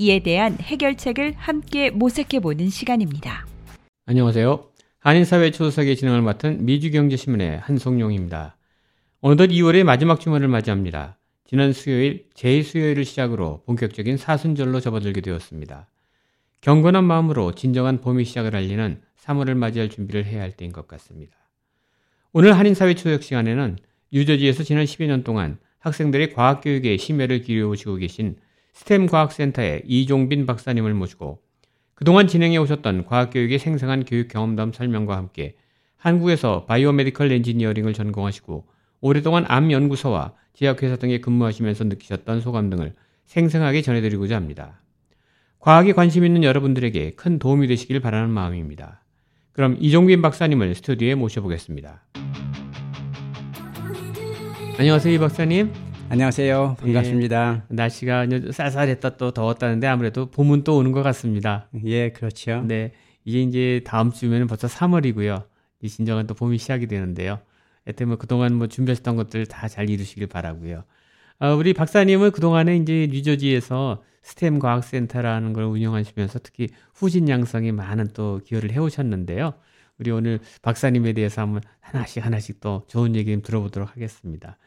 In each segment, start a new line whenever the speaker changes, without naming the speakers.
이에 대한 해결책을 함께 모색해보는 시간입니다.
안녕하세요. 한인사회 초석의 진행을 맡은 미주경제신문의 한송용입니다. 어느덧 2월의 마지막 주말을 맞이합니다. 지난 수요일 제2수요일을 시작으로 본격적인 사순절로 접어들게 되었습니다. 경건한 마음으로 진정한 봄이 시작을 알리는 3월을 맞이할 준비를 해야 할 때인 것 같습니다. 오늘 한인사회 초석 시간에는 뉴저지에서 지난 10여 년 동안 학생들의 과학교육에 심혈을 기울여오시고 계신 STEM 과학센터의 이종빈 박사님을 모시고 그동안 진행해 오셨던 과학교육의 생생한 교육 경험담 설명과 함께 한국에서 biomedical engineering을 전공하시고 오랫동안 암연구소와 제약회사 등에 근무하시면서 느끼셨던 소감 등을 생생하게 전해드리고자 합니다. 과학에 관심 있는 여러분들에게 큰 도움이 되시길 바라는 마음입니다. 그럼 이종빈 박사님을 스튜디오에 모셔보겠습니다. 안녕하세요, 이 박사님.
안녕하세요. 반갑습니다.
예, 날씨가 쌀쌀했다 또 더웠다는데 아무래도 봄은 또 오는 것 같습니다.
예, 그렇죠.
네. 이게 이제 다음 주면 벌써 3월이고요. 이 진정한 또 봄이 시작이 되는데요. 하여튼 뭐 그동안 뭐 준비하셨던 것들 다 잘 이루시길 바라고요. 아, 우리 박사님은 그동안에 이제 뉴저지에서 스템 과학센터라는 걸 운영하시면서 특히 후진 양성에 많은 또 기여를 해 오셨는데요. 우리 오늘 박사님에 대해서 한번 하나씩 하나씩 또 좋은 얘기 좀 들어보도록 하겠습니다.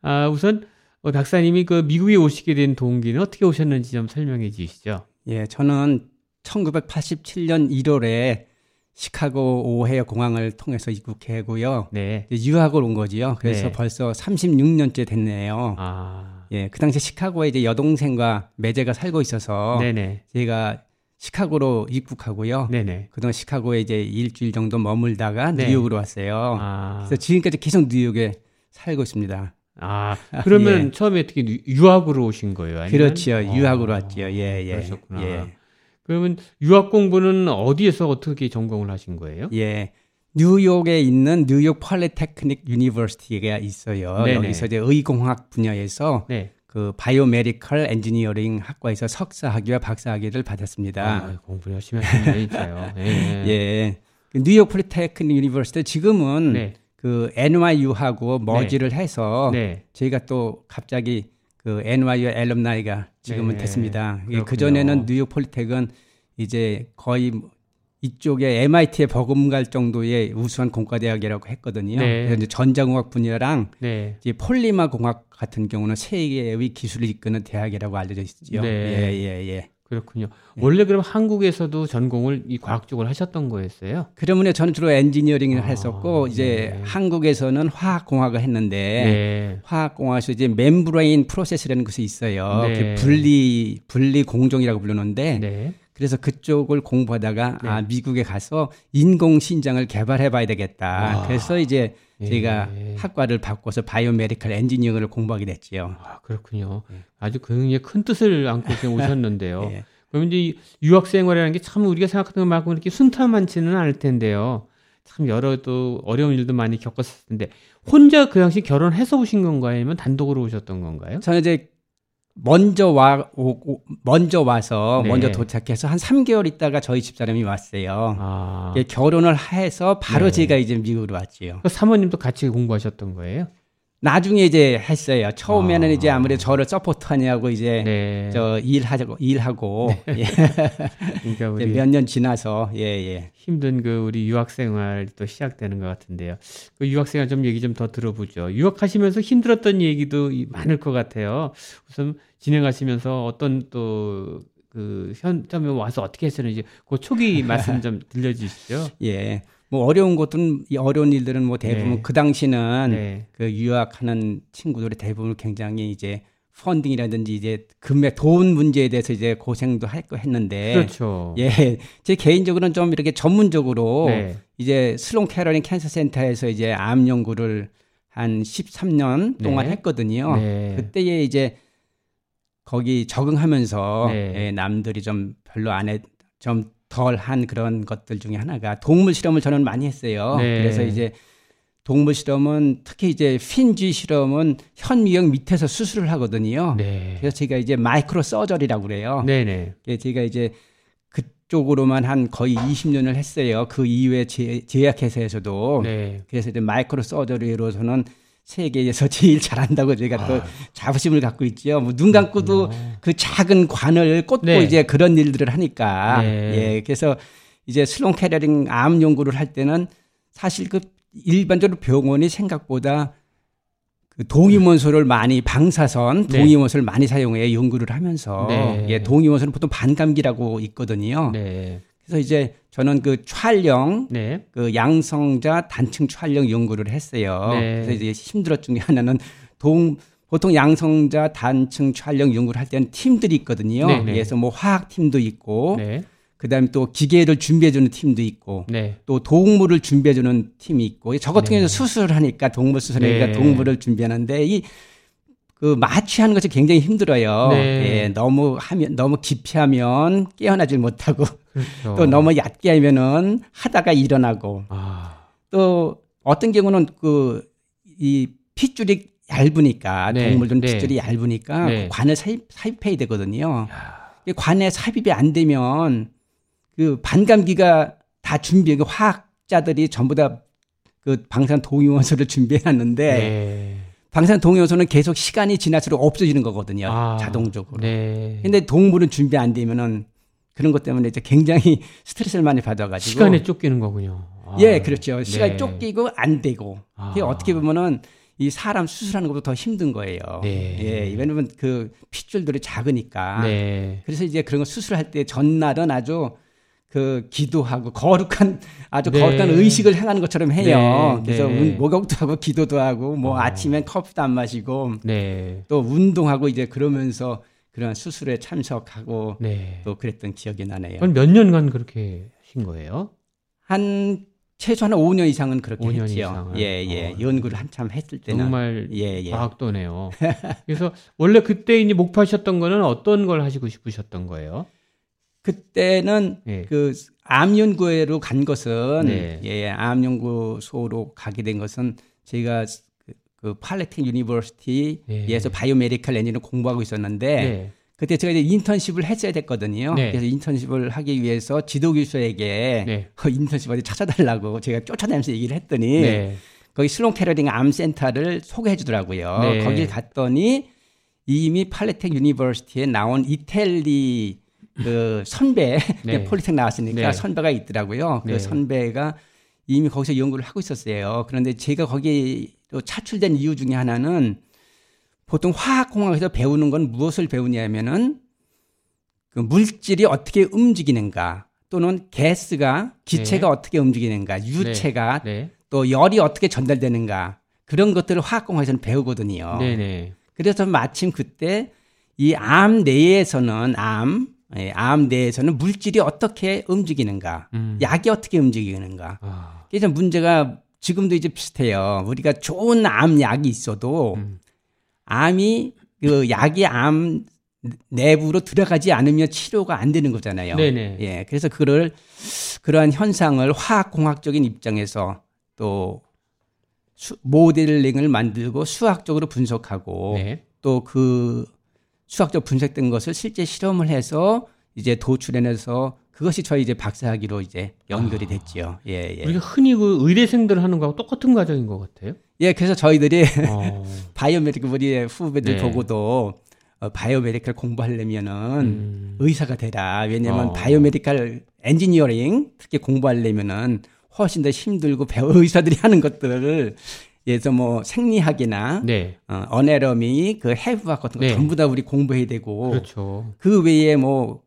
아, 우선 어, 박사님이 그 미국에 오시게 된 동기는 어떻게 오셨는지 좀 설명해 주시죠.
예, 저는 1987년 1월에 시카고 오헤어 공항을 통해서 입국했고요. 네. 유학을 온 거지요. 그래서 네. 벌써 36년째 됐네요. 아. 예, 그 당시 시카고에 이제 여동생과 매제가 살고 있어서 네네. 제가 시카고로 입국하고요. 네네. 그동안 시카고에 이제 일주일 정도 머물다가 네. 뉴욕으로 왔어요. 아. 그래서 지금까지 계속 뉴욕에 살고 있습니다.
아, 그러면 예. 처음에 어떻게 유학으로 오신 거예요?
아니면? 그렇죠. 유학으로 아, 왔죠. 예, 예.
그러셨구나. 예. 그러면 유학 공부는 어디에서 어떻게 전공을 하신 거예요?
예. 뉴욕에 있는 뉴욕 Polytechnic University가 있어요. 네네. 여기서 이제 의공학 분야에서 네. 그 biomedical engineering 학과에서 석사 학위와 박사 학위를 받았습니다.
아, 공부 열심히 하시네요, 진짜요. 예.
예. 그 뉴욕 Polytechnic University 지금은 네. 그 NYU하고 머지를 네. 해서 네. 저희가 또 갑자기 그 NYU alumni가 지금은 네. 됐습니다. 그 전에는 뉴욕 폴리텍은 이제 거의 이쪽에 MIT에 버금갈 정도의 우수한 공과대학이라고 했거든요. 네. 그래서 이제 전자공학 분야랑 네. 이제 폴리머 공학 같은 경우는 세계의 기술을 이끄는 대학이라고 알려져 있죠. 네. 예, 예, 예.
그렇군요. 네. 원래 그럼 한국에서도 전공을 이 과학 쪽을 하셨던 거였어요?
그러면 저는 주로 engineering을 아, 했었고 이제 네. 한국에서는 화학공학을 했는데 네. 화학공학에서 이제 membrane process라는 것이 있어요. 네. 그 분리 분리 공정이라고 부르는데 네. 그래서 그쪽을 공부하다가 네. 아 미국에 가서 인공 신장을 개발해 봐야 되겠다. 와. 그래서 이제 제가 예. 학과를 바꿔서 biomedical engineering을 공부하게 됐지요.
아, 그렇군요. 예. 아주 굉장히 큰 뜻을 안고 오셨는데요. 예. 그럼 이제 유학 생활이라는 게 참 우리가 생각하는 것만큼 이렇게 순탄만치는 않을 텐데요. 참 여러 또 어려운 일도 많이 겪었을 텐데 혼자 그 당시 결혼해서 오신 건가요? 아니면 단독으로 오셨던 건가요?
저는 이제 먼저 와, 오, 먼저 와서 네. 먼저 도착해서 한 3개월 있다가 저희 집사람이 왔어요. 아. 결혼을 해서 바로 네. 제가 이제 미국으로 왔지요.
그 사모님도 같이 공부하셨던 거예요?
나중에 이제 했어요. 처음에는 아. 이제 아무래도 저를 서포트하냐고 이제 네. 저 일하자고 일하고 네. 예. 그러니까 우리 몇년 지나서 예 예.
힘든 그 우리 유학 생활 또 시작되는 것 같은데요. 그 유학 생활 좀 얘기 좀 더 들어보죠. 유학하시면서 힘들었던 얘기도 많을 것 같아요. 우선 진행하시면서 어떤 또 그 현점에 와서 어떻게 했었는지 그 초기 말씀 좀 들려주시죠.
예. 뭐 어려운 것들은 어려운 일들은 뭐 대부분 네. 그 당시는 네. 그 유학하는 친구들이 대부분 굉장히 이제 펀딩이라든지 이제 금액 돈 문제에 대해서 이제 고생도 할 거 했는데
그렇죠.
예. 제 개인적으로는 좀 이렇게 전문적으로 네. 이제 슬론 캐러린 캔서 센터에서 이제 암 연구를 한 13년 동안 네. 했거든요. 네. 그때에 이제 거기 적응하면서 네. 예, 남들이 좀 별로 안 해, 좀 덜한 그런 것들 중에 하나가 동물 실험을 저는 많이 했어요. 네. 그래서 이제 동물 실험은 특히 이제 핀쥐 실험은 현미경 밑에서 수술을 하거든요. 네. 그래서 제가 이제 마이크로 서저리라고 그래요. 네네. 네. 제가 이제 그쪽으로만 한 거의 20년을 했어요. 그 이후에 제, 제약회사에서도. 네. 그래서 이제 마이크로 서저리로서는 세계에서 제일 잘한다고 제가 아. 또 자부심을 갖고 있죠. 뭐눈 감고도 그 작은 관을 꽂고 네. 이제 그런 일들을 하니까. 네. 예. 그래서 이제 Sloan Kettering 암 연구를 할 때는 사실 그 일반적으로 병원이 생각보다 그 동위원소를 많이 방사선 네. 동위원소를 많이 사용해 연구를 하면서 네. 예, 동위원소는 보통 반감기라고 있거든요. 네. 그래서 이제 저는 그 촬영, 네. 그 양성자 단층 촬영 연구를 했어요. 네. 그래서 이제 힘들었던 중에 하나는 동 보통 양성자 단층 촬영 연구를 할 때는 팀들이 있거든요. 네, 네. 그래서 뭐 화학 팀도 있고 네. 그다음에 또 기계를 준비해주는 팀도 있고 네. 또 동물을 준비해주는 팀이 있고 저 같은 경우는 수술을 하니까 동물 수술하니까 동물을 준비하는데 이 그 마취하는 것이 굉장히 힘들어요. 예, 너무 하면 너무 깊이 하면 깨어나질 못하고 그렇죠. 또 너무 얕게 하면은 하다가 일어나고 아. 또 어떤 경우는 그 이 핏줄이 얇으니까 네. 동물들은 네. 핏줄이 얇으니까 네. 관을 삽입, 삽입해야 되거든요. 야. 관에 삽입이 안 되면 그 반감기가 다 준비해 그 화학자들이 전부 다 그 방사선 동위원소를 준비해 놨는데 네. 방사선 동위원소는 계속 시간이 지날수록 없어지는 거거든요. 아. 자동적으로. 네. 근데 동물은 준비 안 되면은 그런 것 때문에 이제 굉장히 스트레스를 많이 받아가지고
시간에 쫓기는 거군요.
아, 예, 그렇죠. 시간이 네. 쫓기고 안 되고 아. 어떻게 보면은 이 사람 수술하는 것보다 더 힘든 거예요. 네. 예, 왜냐면 그 핏줄들이 작으니까. 네. 그래서 이제 그런 거 수술할 때 전날은 아주 그 기도하고 거룩한 아주 네. 거룩한 의식을 행하는 것처럼 해요. 네. 그래서 네. 목욕도 하고 기도도 하고 뭐 어. 아침엔 커피도 안 마시고 네. 또 운동하고 이제 그러면서 그런 수술에 참석하고 네. 또 그랬던 기억이 나네요.
그럼 몇 년간 그렇게 하신 거예요?
한 최소한 5년 이상은 그렇게 5년 했죠. 예, 예. 어. 연구를 한참 했을 때는
정말 예, 예. 과학도네요. 그래서 원래 그때 이제 목표하셨던 거는 어떤 걸 하시고 싶으셨던 거예요?
그때는 예. 그암 연구회로 간 것은 네. 예, 암 연구소로 가게 된 것은 제가 그 Polytechnic University에서 네. biomedical engineering을 공부하고 있었는데 네. 그때 제가 이제 인턴십을 했어야 됐거든요. 네. 그래서 인턴십을 하기 위해서 지도 교수에게 네. 그 인턴십 어디 찾아달라고 제가 쫓아다니면서 얘기를 했더니 네. 거기 Sloan Kettering 암 센터를 소개해 주더라고요. 네. 거길 갔더니 이미 Polytech University에 나온 이텔리 그 선배 네. Polytech 나왔으니까 네. 선배가 있더라고요. 그 네. 선배가 이미 거기서 연구를 하고 있었어요. 그런데 제가 거기 또 차출된 이유 중에 하나는 보통 화학공학에서 배우는 건 무엇을 배우냐면은 그 물질이 어떻게 움직이는가 또는 가스가 기체가 네. 어떻게 움직이는가 유체가 네. 네. 또 열이 어떻게 전달되는가 그런 것들을 화학공학에서는 배우거든요. 네. 그래서 마침 그때 이 암 내에서는 암, 예, 암 내에서는 물질이 어떻게 움직이는가, 음. 약이 어떻게 움직이는가. 아. 그래서 문제가 지금도 이제 비슷해요. 우리가 좋은 암 약이 있어도 음. 암이 그 약이 암 내부로 들어가지 않으면 치료가 안 되는 거잖아요. 네네. 예. 그래서 그를 그러한 현상을 화학공학적인 입장에서 또 수, 모델링을 만들고 수학적으로 분석하고 네. 또그 수학적 분석된 것을 실제 실험을 해서 이제 도출해내서 그것이 저희 이제 박사학위로 이제 연결이 아. 됐죠. 예, 예.
우리가 흔히 그 의대생들 하는 거하고 똑같은 과정인 것 같아요.
예, 그래서 저희들이 어. biomedical 우리 후배들 네. 보고도 어, biomedical 공부하려면은 음. 의사가 되라. 왜냐면 어. biomedical engineering 특히 공부하려면은 훨씬 더 힘들고 배우 의사들이 하는 것들을 예서 뭐 생리학이나 네. 어, anatomy 그 해부학 같은 거 네. 전부 다 우리 공부해야 되고 그렇죠. 그 외에 뭐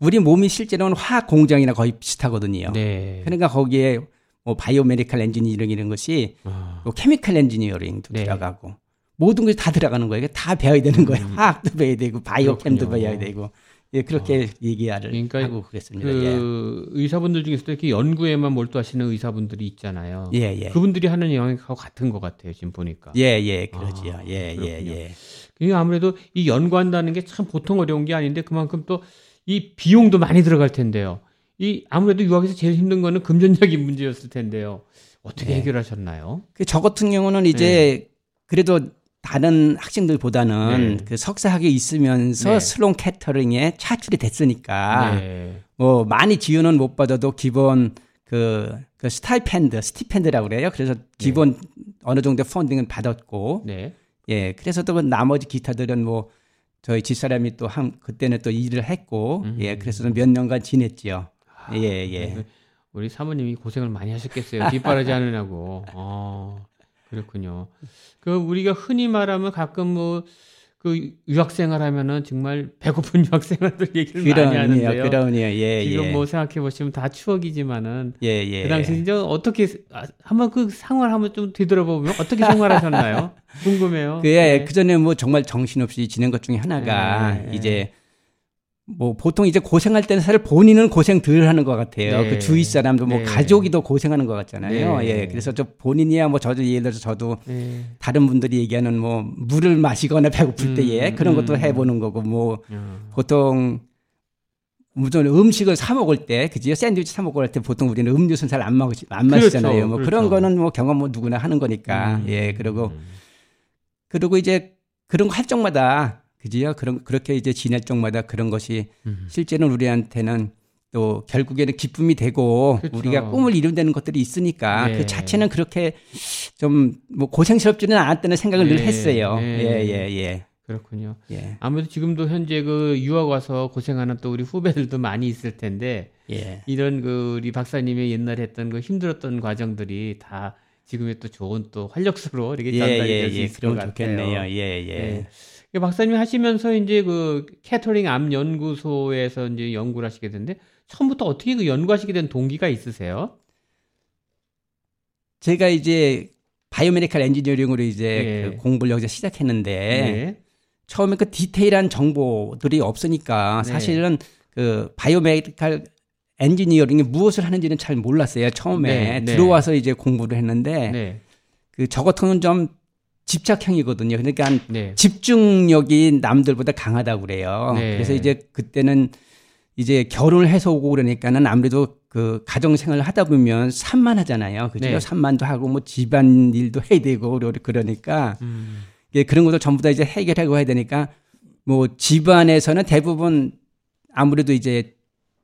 우리 몸이 실제로는 화학 공장이나 거의 비슷하거든요. 네. 그러니까 거기에 뭐 biomedical engineering 이런 것이 아. 뭐 chemical engineering도 네. 들어가고 모든 것이 다 들어가는 거예요. 다 배워야 되는 거예요. 음. 화학도 배워야 되고 biochem도 배워야 되고 예, 그렇게 어. 얘기를 그러니까 하고 그랬습니다.
그 예. 의사분들 중에서도 이렇게 연구에만 몰두하시는 의사분들이 있잖아요. 예, 예. 그분들이 하는 영역하고 같은 것 같아요. 지금 보니까.
예, 예, 그러지요. 아, 예, 예, 예.
그러니까 아무래도 이 연구한다는 게 참 보통 어려운 게 아닌데 그만큼 또 이 비용도 많이 들어갈 텐데요. 이 아무래도 유학에서 제일 힘든 거는 금전적인 문제였을 텐데요. 어떻게
네.
해결하셨나요?
그 저 같은 경우는 이제 네. 그래도 다른 학생들보다는 네. 그 석사학에 있으면서 네. 슬론 캐터링에 차출이 됐으니까 네. 뭐 많이 지원은 못 받아도 기본 그, 그 stipend, stipend라고 그래요. 그래서 기본 네. 어느 정도 funding은 받았고, 네. 예, 그래서 또 그 나머지 기타들은 뭐 저희 집사람이 또 한 그때는 또 일을 했고, 음. 예, 그래서 몇 년간 지냈지요. 아, 예, 예.
우리 사모님이 고생을 많이 하셨겠어요. 뒷바라지 하느냐고. 어, 그렇군요. 그 우리가 흔히 말하면 가끔 뭐 그 유학생활 하면은 정말 배고픈 유학생활들 얘기를 그러네요, 많이 하는데요.
그러네요. 예,
지금
예.
뭐 생각해 보시면 다 추억이지만은
예, 예.
그 당시 이제 어떻게 아, 한번 그 생활 한번 좀 뒤돌아보면 어떻게 생활하셨나요? 궁금해요.
그, 예, 네. 그 전에 뭐 정말 정신없이 지낸 것 중에 하나가 네. 이제 뭐 보통 이제 고생할 때는 사실 본인은 고생 덜 하는 것 같아요. 네. 그 주위 사람도 뭐 네. 가족이 더 고생하는 것 같잖아요. 네. 예. 그래서 저 본인이야 뭐 저도 예를 들어서 저도 네. 다른 분들이 얘기하는 뭐 물을 마시거나 배고플 음, 때에 그런 것도 음. 해보는 거고 뭐 음. 보통 무슨 음식을 사 먹을 때, 그지요? 샌드위치 사 먹을 때 보통 우리는 음료수는 잘 안 마시, 안 마시잖아요. 그렇죠, 뭐 그렇죠. 그런 거는 뭐 경험 뭐 누구나 하는 거니까. 음, 예, 그리고, 음. 그리고 이제 그런 거할 적마다 그지요? 그런 그렇게 이제 지낼 쪽마다 그런 것이 음. 실제는 우리한테는 또 결국에는 기쁨이 되고 그렇죠. 우리가 꿈을 이룬다는 것들이 있으니까 네. 그 자체는 그렇게 좀 뭐 고생스럽지는 않았다는 생각을 네. 늘 했어요. 네. 예, 예, 예.
그렇군요. 예. 아무래도 지금도 현재 그 유학 와서 고생하는 또 우리 후배들도 많이 있을 텐데 예. 이런 그 우리 박사님의 옛날에 했던 그 힘들었던 과정들이 다 지금의 또 좋은 또 활력소로 이렇게 전달이 예, 예, 될수 예. 있을 것 같아요.
좋겠네요. 예, 예. 예.
박사님 하시면서 이제 그 캐터링 암 연구소에서 이제 연구를 하시게 됐는데 처음부터 어떻게 그 연구하시게 된 동기가 있으세요?
제가 이제 바이오메디칼 엔지니어링으로 이제 네. 그 공부를 여기서 시작했는데 네. 처음에 그 디테일한 정보들이 없으니까 네. 사실은 그 바이오메디칼 엔지니어링이 무엇을 하는지는 잘 몰랐어요. 처음에 네, 네. 들어와서 이제 공부를 했는데 네. 그저 같은 좀 집착형이거든요. 그러니까 네. 집중력이 남들보다 강하다고 그래요. 네. 그래서 이제 그때는 이제 결혼을 해서 오고 그러니까는 아무래도 그 가정 생활을 하다 보면 산만하잖아요. 그죠? 네. 산만도 하고 뭐 집안 일도 해야 되고 그러니까 음. 예, 그런 것도 전부 다 이제 해결하고 해야 되니까 뭐 집안에서는 대부분 아무래도 이제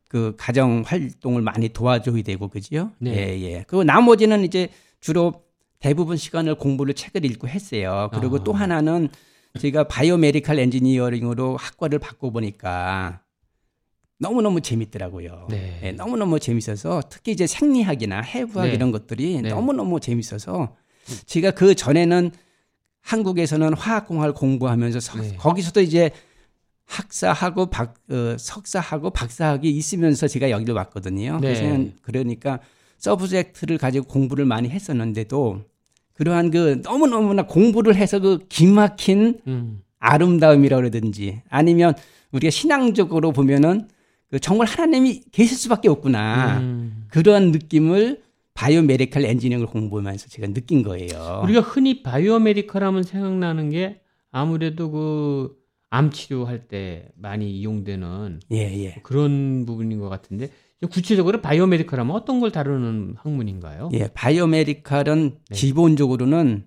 그 가정 활동을 많이 도와줘야 되고 그지요? 네. 예, 예. 그리고 나머지는 이제 주로 대부분 시간을 공부를 책을 읽고 했어요. 그리고 아. 또 하나는 제가 바이오메디칼 엔지니어링으로 학과를 바꿔보니까 너무너무 재밌더라고요. 네. 네, 너무너무 재밌어서 특히 이제 생리학이나 해부학 네. 이런 것들이 네. 너무너무 재밌어서 제가 그 전에는 한국에서는 화학공학을 공부하면서 서, 네. 거기서도 이제 학사하고 박, 어, 석사하고 박사학이 있으면서 제가 여기를 왔거든요. 네. 그래서 그러니까 서브젝트를 가지고 공부를 많이 했었는데도 그러한 그 너무너무나 공부를 해서 그 기막힌 음. 아름다움이라 그러든지 아니면 우리가 신앙적으로 보면은 그 정말 하나님이 계실 수밖에 없구나. 음. 그러한 느낌을 바이오 메디칼 엔지니어링을 공부하면서 제가 느낀 거예요.
우리가 흔히 바이오 medical 하면 생각나는 게 아무래도 그 암 치료할 때 많이 이용되는 예, 예. 그런 부분인 것 같은데 구체적으로 biomedical 하면 어떤 걸 다루는 학문인가요?
예, biomedical은 네. 기본적으로는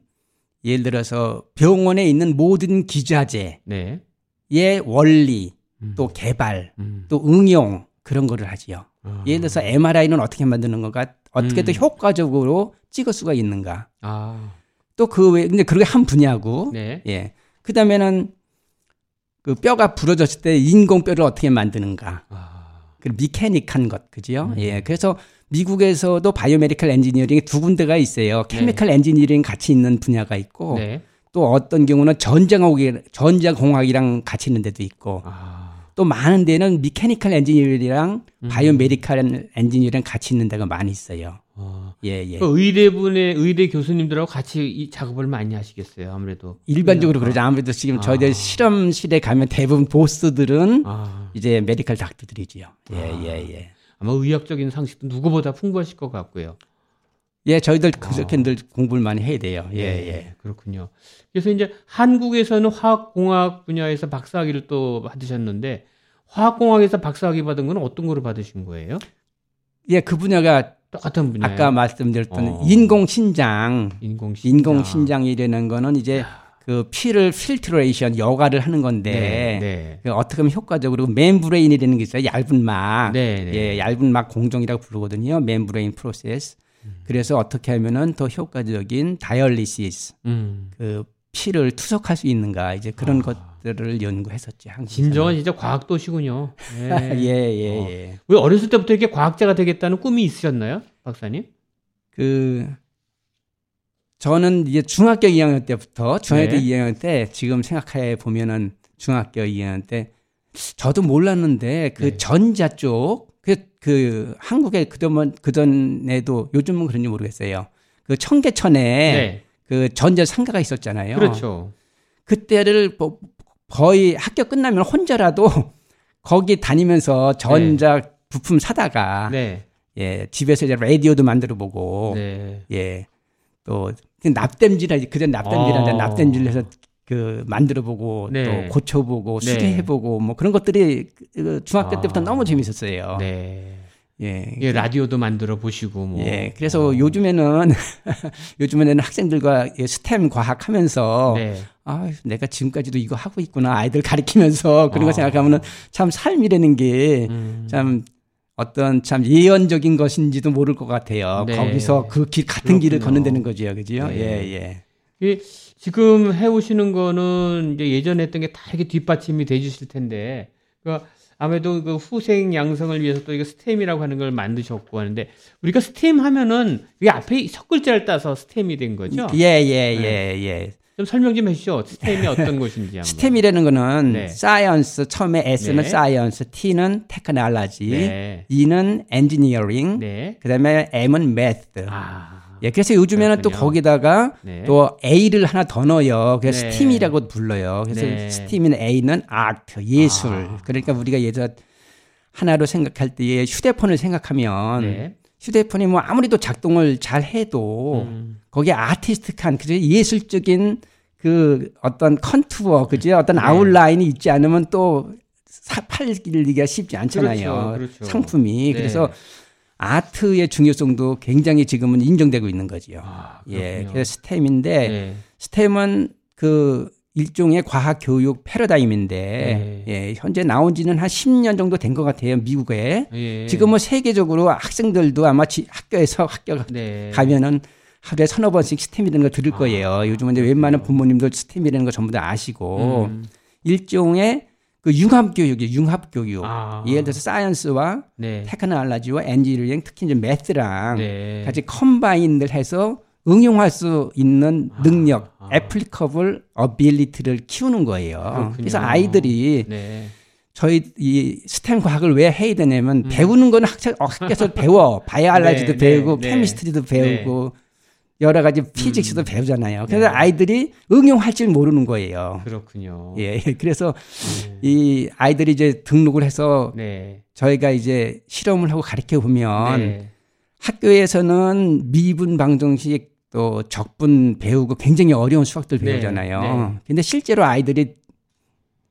예를 들어서 병원에 있는 모든 기자재의 네. 원리, 음. 또 개발, 음. 또 응용 그런 거를 하지요. 아. 예를 들어서 MRI는 어떻게 만드는 건가, 어떻게 음. 더 효과적으로 찍을 수가 있는가. 아. 또그 외에 근데 그게 한 분야고, 네. 예. 그 다음에는 그 뼈가 부러졌을 때 인공 뼈를 어떻게 만드는가. 아. 그 미케닉한 것, 그지요? 음. 예. 그래서 미국에서도 biomedical engineering이 두 군데가 있어요. chemical 네. 엔지니어링 같이 있는 분야가 있고 네. 또 어떤 경우는 전자공학 전자공학이랑 같이 있는 데도 있고 아. 또 많은 데는 mechanical engineering이랑 음. biomedical engineering 같이 있는 데가 많이 있어요.
아. 예, 예. 그 의대분의 의대 교수님들하고 같이 이 작업을 많이 하시겠어요, 아무래도.
일반적으로 아. 그러죠. 아무래도 지금 아. 저희들 실험실에 가면 대부분 보스들은 아. 이제 메디컬 닥터들이지요. 예, 아. 예, 예.
아마 의학적인 상식도 누구보다 풍부하실 것 같고요.
예, 저희들 그렇게 늘 공부를 많이 해야 돼요. 예, 예,
예. 그렇군요. 그래서 이제 한국에서는 화학공학 분야에서 박사학위를 또 받으셨는데 화학공학에서 박사학위 받은 건 어떤 거를 받으신 거예요?
예, 그 분야가
똑같은 분야.
아까 말씀드렸던 어. 인공 신장, 인공 신장. 인공 신장이라는 거는 이제 그 피를 filtration 여과를 하는 건데 네, 네. 그 어떻게 하면 효과적으로 membrane이라는 게 있어요. 얇은 막, 네, 네. 예, 얇은 막 공정이라고 부르거든요. membrane process. 음. 그래서 어떻게 하면은 더 효과적인 dialysis, 음. 그 피를 투석할 수 있는가 이제 그런 아. 것 들을 연구했었지.
진정한 진짜 과학 도시군요.
예, 예, 예, 어. 예.
왜 어렸을 때부터 이렇게 과학자가 되겠다는 꿈이 있으셨나요, 박사님?
그 저는 이제 중학교 2학년 때부터 중학교 네. 2학년 때 지금 생각해 보면은 중학교 2학년 때 저도 몰랐는데 그 네. 전자 쪽 그, 그, 한국에 그동안, 그전에도 요즘은 그런지 모르겠어요. 그 청계천에 네. 그 전자 상가가 있었잖아요.
그렇죠.
그때를 뭐 거의 학교 끝나면 혼자라도 거기 다니면서 전자 네. 부품 사다가 네. 예, 집에서 이제 라디오도 만들어 보고 네. 예. 또 납땜질하 그전 납땜질한데 아. 납땜질 해서 그 만들어 보고 네. 또 고쳐 보고 네. 수리해 보고 뭐 그런 것들이 그 중학교 아. 때부터 너무 재밌었어요. 네.
예. 예, 라디오도 만들어 보시고 뭐.
예. 그래서 어. 요즘에는 요즘에는 학생들과 스템 과학 하면서 네. 아, 내가 지금까지도 이거 하고 있구나. 아이들 가리키면서 그런 거 아. 생각하면은 참 삶이라는 게참 음. 어떤 참 예언적인 것인지도 모를 것 같아요. 네. 거기서 그 길 같은 그렇군요. 길을 걷는다는 거죠, 그죠? 네. 예,
예. 지금 해오시는 거는 이제 예전에 했던 게 다 이렇게 뒷받침이 돼 주실 텐데, 그 아무래도 그 후생 양성을 위해서 또 이거 스템이라고 하는 걸 만드셨고 하는데 우리가 스템 하면은 이 앞에 첫 글자를 따서 스템이 된 거죠?
예, 예, 예, 네. 예.
좀 설명 좀 해주시죠. STEM이 어떤 것인지. 한번.
STEM이라는 거는 네. science 처음에 S는 네. science, T는 technology, 네. E는 engineering, 네. 그다음에 M은 math. 아. 예, 그래서 요즘에는 그렇군요. 또 거기다가 네. 또 A를 하나 더 넣어요. 그래서 네. STEAM이라고 불러요. 그래서 네. STEAM인 A는 art, 예술. 아. 그러니까 우리가 예전 하나로 생각할 때에 휴대폰을 생각하면 네. 휴대폰이 뭐 아무리 도 작동을 잘 해도 음. 거기에 artistic한 그죠 예술적인 그 어떤 contour 그죠 어떤 네. outline이 있지 않으면 또 팔기가 쉽지 않잖아요. 그렇죠, 그렇죠. 상품이 네. 그래서 아트의 중요성도 굉장히 지금은 인정되고 있는 거지요. 아, 예, 그래서 STEM인데 네. STEM은 그 일종의 과학 교육 패러다임인데 네. 예, 현재 나온 지는 한 10년 정도 된 것 같아요 미국에 예. 지금은 세계적으로 학생들도 아마 지, 학교에서 학교 네. 가면은 하루에 서너 번씩 STEM이라는 걸 들을 아, 거예요. 요즘은 이제 웬만한 부모님도 STEM이라는 거 전부 다 아시고 음. 일종의 그 융합 교육이 융합 교육. 아. 예를 들어서 science와 네. technology와 engineering 특히 이제 math랑 네. 같이 combine을 해서 응용할 수 있는 아. 능력, 아. applicable ability를 키우는 거예요. 그렇군요. 그래서 아이들이 네. 저희 이 STEM 과학을 왜 해야 되냐면 음. 배우는 거는 학교, 학교에서 배워. biology도 네, 배우고 네, chemistry도 배우고 여러 가지 피직스도 음. 배우잖아요. 그래서 네. 아이들이 응용할 줄 모르는 거예요.
그렇군요.
예. 그래서 네. 이 아이들이 이제 등록을 해서 네. 저희가 이제 실험을 하고 가르쳐 보면 네. 학교에서는 미분 방정식 또 적분 배우고 굉장히 어려운 수학들 네. 배우잖아요. 네. 근데 실제로 아이들이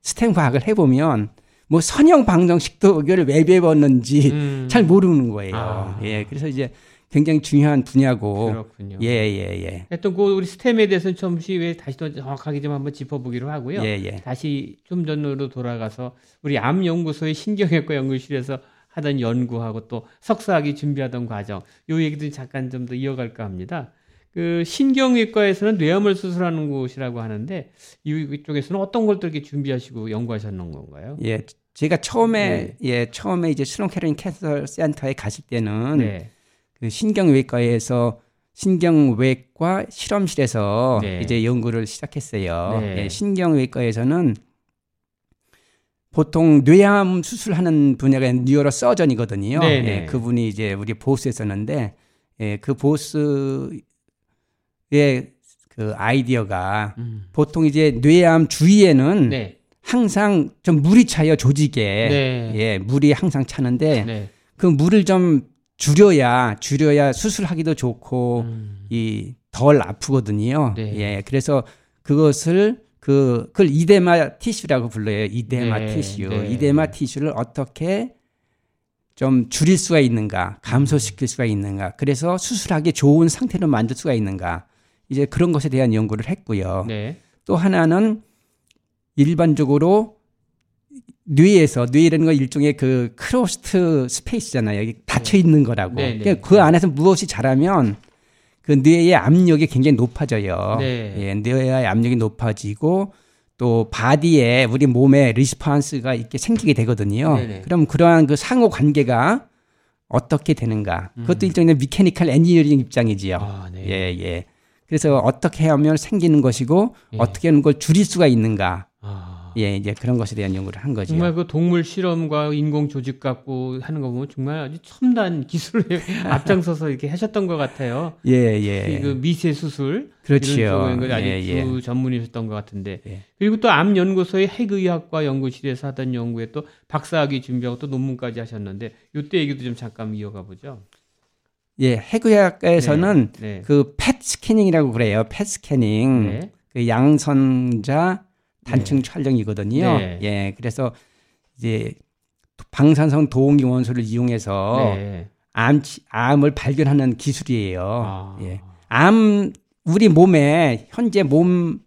스템 과학을 해보면 뭐 선형 방정식도 이걸 왜 배웠는지 음. 잘 모르는 거예요. 아. 예. 그래서 이제 굉장히 중요한 분야고.
그렇군요.
예, 예, 예.
하여튼 그 우리 스템에 대해서는 잠시 후에 다시 더 정확하게 좀 한번 짚어보기로 하고요. 예, 예. 다시 좀 전으로 돌아가서 우리 암 연구소의 신경외과 연구실에서 하던 연구하고 또 석사학위 준비하던 과정, 요 얘기도 잠깐 좀 더 이어갈까 합니다. 그 신경외과에서는 뇌암을 수술하는 곳이라고 하는데 이쪽에서는 어떤 걸 또 이렇게 준비하시고 연구하셨는 건가요?
예, 제가 처음에 네. 예 처음에 이제 슬론 캐롤린 캔서 센터에 갔을 때는 네. 그 신경외과에서 신경외과 실험실에서 네. 이제 연구를 시작했어요. 네. 예, 신경외과에서는 보통 뇌암 수술하는 분야가 뉴어로 서전이거든요. 네, 네. 예, 그분이 이제 우리 보스였었는데 예, 그 보스의 그 아이디어가 음. 보통 이제 뇌암 주위에는 네. 항상 좀 물이 차요 조직에 네. 예 물이 항상 차는데 네. 그 물을 좀 줄여야 줄여야 수술하기도 좋고 음. 이덜 아프거든요. 네. 예, 그래서 그것을 그 그걸 이데마 티슈라고 불러요. 이데마 네. 티슈. 네. 이데마 티슈를 어떻게 좀 줄일 수가 있는가, 감소시킬 수가 있는가, 그래서 수술하기 좋은 상태로 만들 수가 있는가, 이제 그런 것에 대한 연구를 했고요. 네. 또 하나는 일반적으로 뇌에서 뇌라는 건 일종의 그 closed space잖아요. 여기 닫혀 있는 거라고. 네, 네. 그 안에서 무엇이 자라면 그 뇌의 압력이 굉장히 높아져요. 네. 예, 뇌의 압력이 높아지고 또 body에 우리 몸에 response가 이렇게 생기게 되거든요. 네네. 그럼 그러한 그 상호 관계가 어떻게 되는가? 음. 그것도 일종의 mechanical engineering 입장이지요. 아, 네. 예, 예. 그래서 어떻게 하면 생기는 것이고 예. 어떻게 하는 걸 줄일 수가 있는가? 아. 예, 이제 그런 것에 대한 연구를 한 거죠.
정말 그 동물 실험과 인공 조직 갖고 하는 거 보면 정말 아주 첨단 기술에 앞장서서 이렇게 하셨던 것 같아요.
예, 예.
그 미세 수술. 이런 쪽은 아주 예, 예. 전문이셨던 것 같은데. 예. 그리고 또 암 연구소의 핵의학과 연구실에서 하던 연구에 또 박사학위 준비하고 또 논문까지 하셨는데 이때 얘기도 좀 잠깐 이어가 보죠.
예, 핵의학과에서는 네, 네. 그 PET scanning이라고 그래요. PET scanning. 네. 그 양전자 단층 네. 촬영이거든요. 네. 예, 그래서 이제 방사성 도응기 원소를 이용해서 네. 암 암을 발견하는 기술이에요. 아. 예. 암 우리 몸에 현재 몸에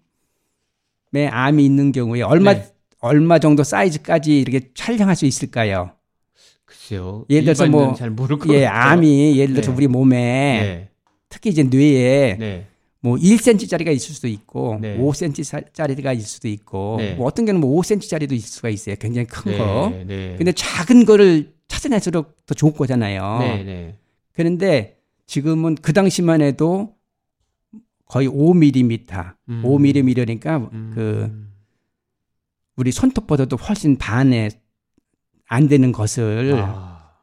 암이 있는 경우에 얼마 네. 얼마 정도 사이즈까지 이렇게 촬영할 수 있을까요?
글쎄요.
예를 들어서 뭐 예, 암이 예를 들어서 네. 우리 몸에 네. 특히 이제 뇌에 네. 뭐 1cm짜리가 있을 수도 있고 네. 5cm짜리가 있을 수도 있고 네. 뭐 어떤 경우는 뭐 5cm짜리도 있을 수가 있어요. 굉장히 큰 네. 거. 네. 근데 작은 거를 찾아낼수록 더 좋은 거잖아요. 네, 네. 그런데 지금은 그 당시만 해도 거의 5mm, 음. 5mm니까 음. 그 우리 손톱보다도 훨씬 반에 안 되는 것을 아.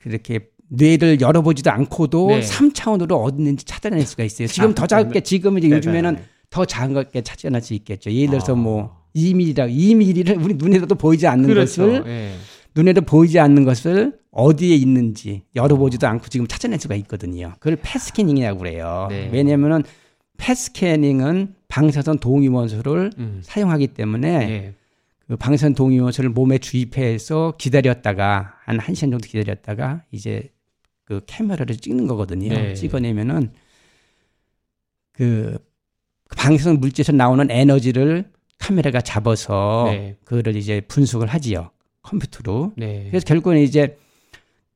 그렇게 뇌를 열어보지도 않고도 네. 3차원으로 어딨는지 찾아낼 수가 있어요. 지금 아, 더 작게, 지금은 이제 요즘에는 더 작게 찾아낼 수 있겠죠. 예를 들어서 아. 뭐 2mm라, 2mm를 우리 눈에도 보이지 않는 그렇죠. 것을 네. 눈에도 보이지 않는 것을 어디에 있는지 열어보지도 않고 지금 찾아낼 수가 있거든요. 그걸 패스캐닝이라고 그래요. 네. 왜냐면은 패스캐닝은 방사선 동위원소를 음. 사용하기 때문에 네. 그 방사선 동위원소를 몸에 주입해서 기다렸다가 한 1시간 정도 기다렸다가 이제 그 카메라를 찍는 거거든요. 네. 찍어내면은 그 방사선 물질에서 나오는 에너지를 카메라가 잡아서 네. 그거를 이제 분석을 하지요. 컴퓨터로. 네. 그래서 결국은 이제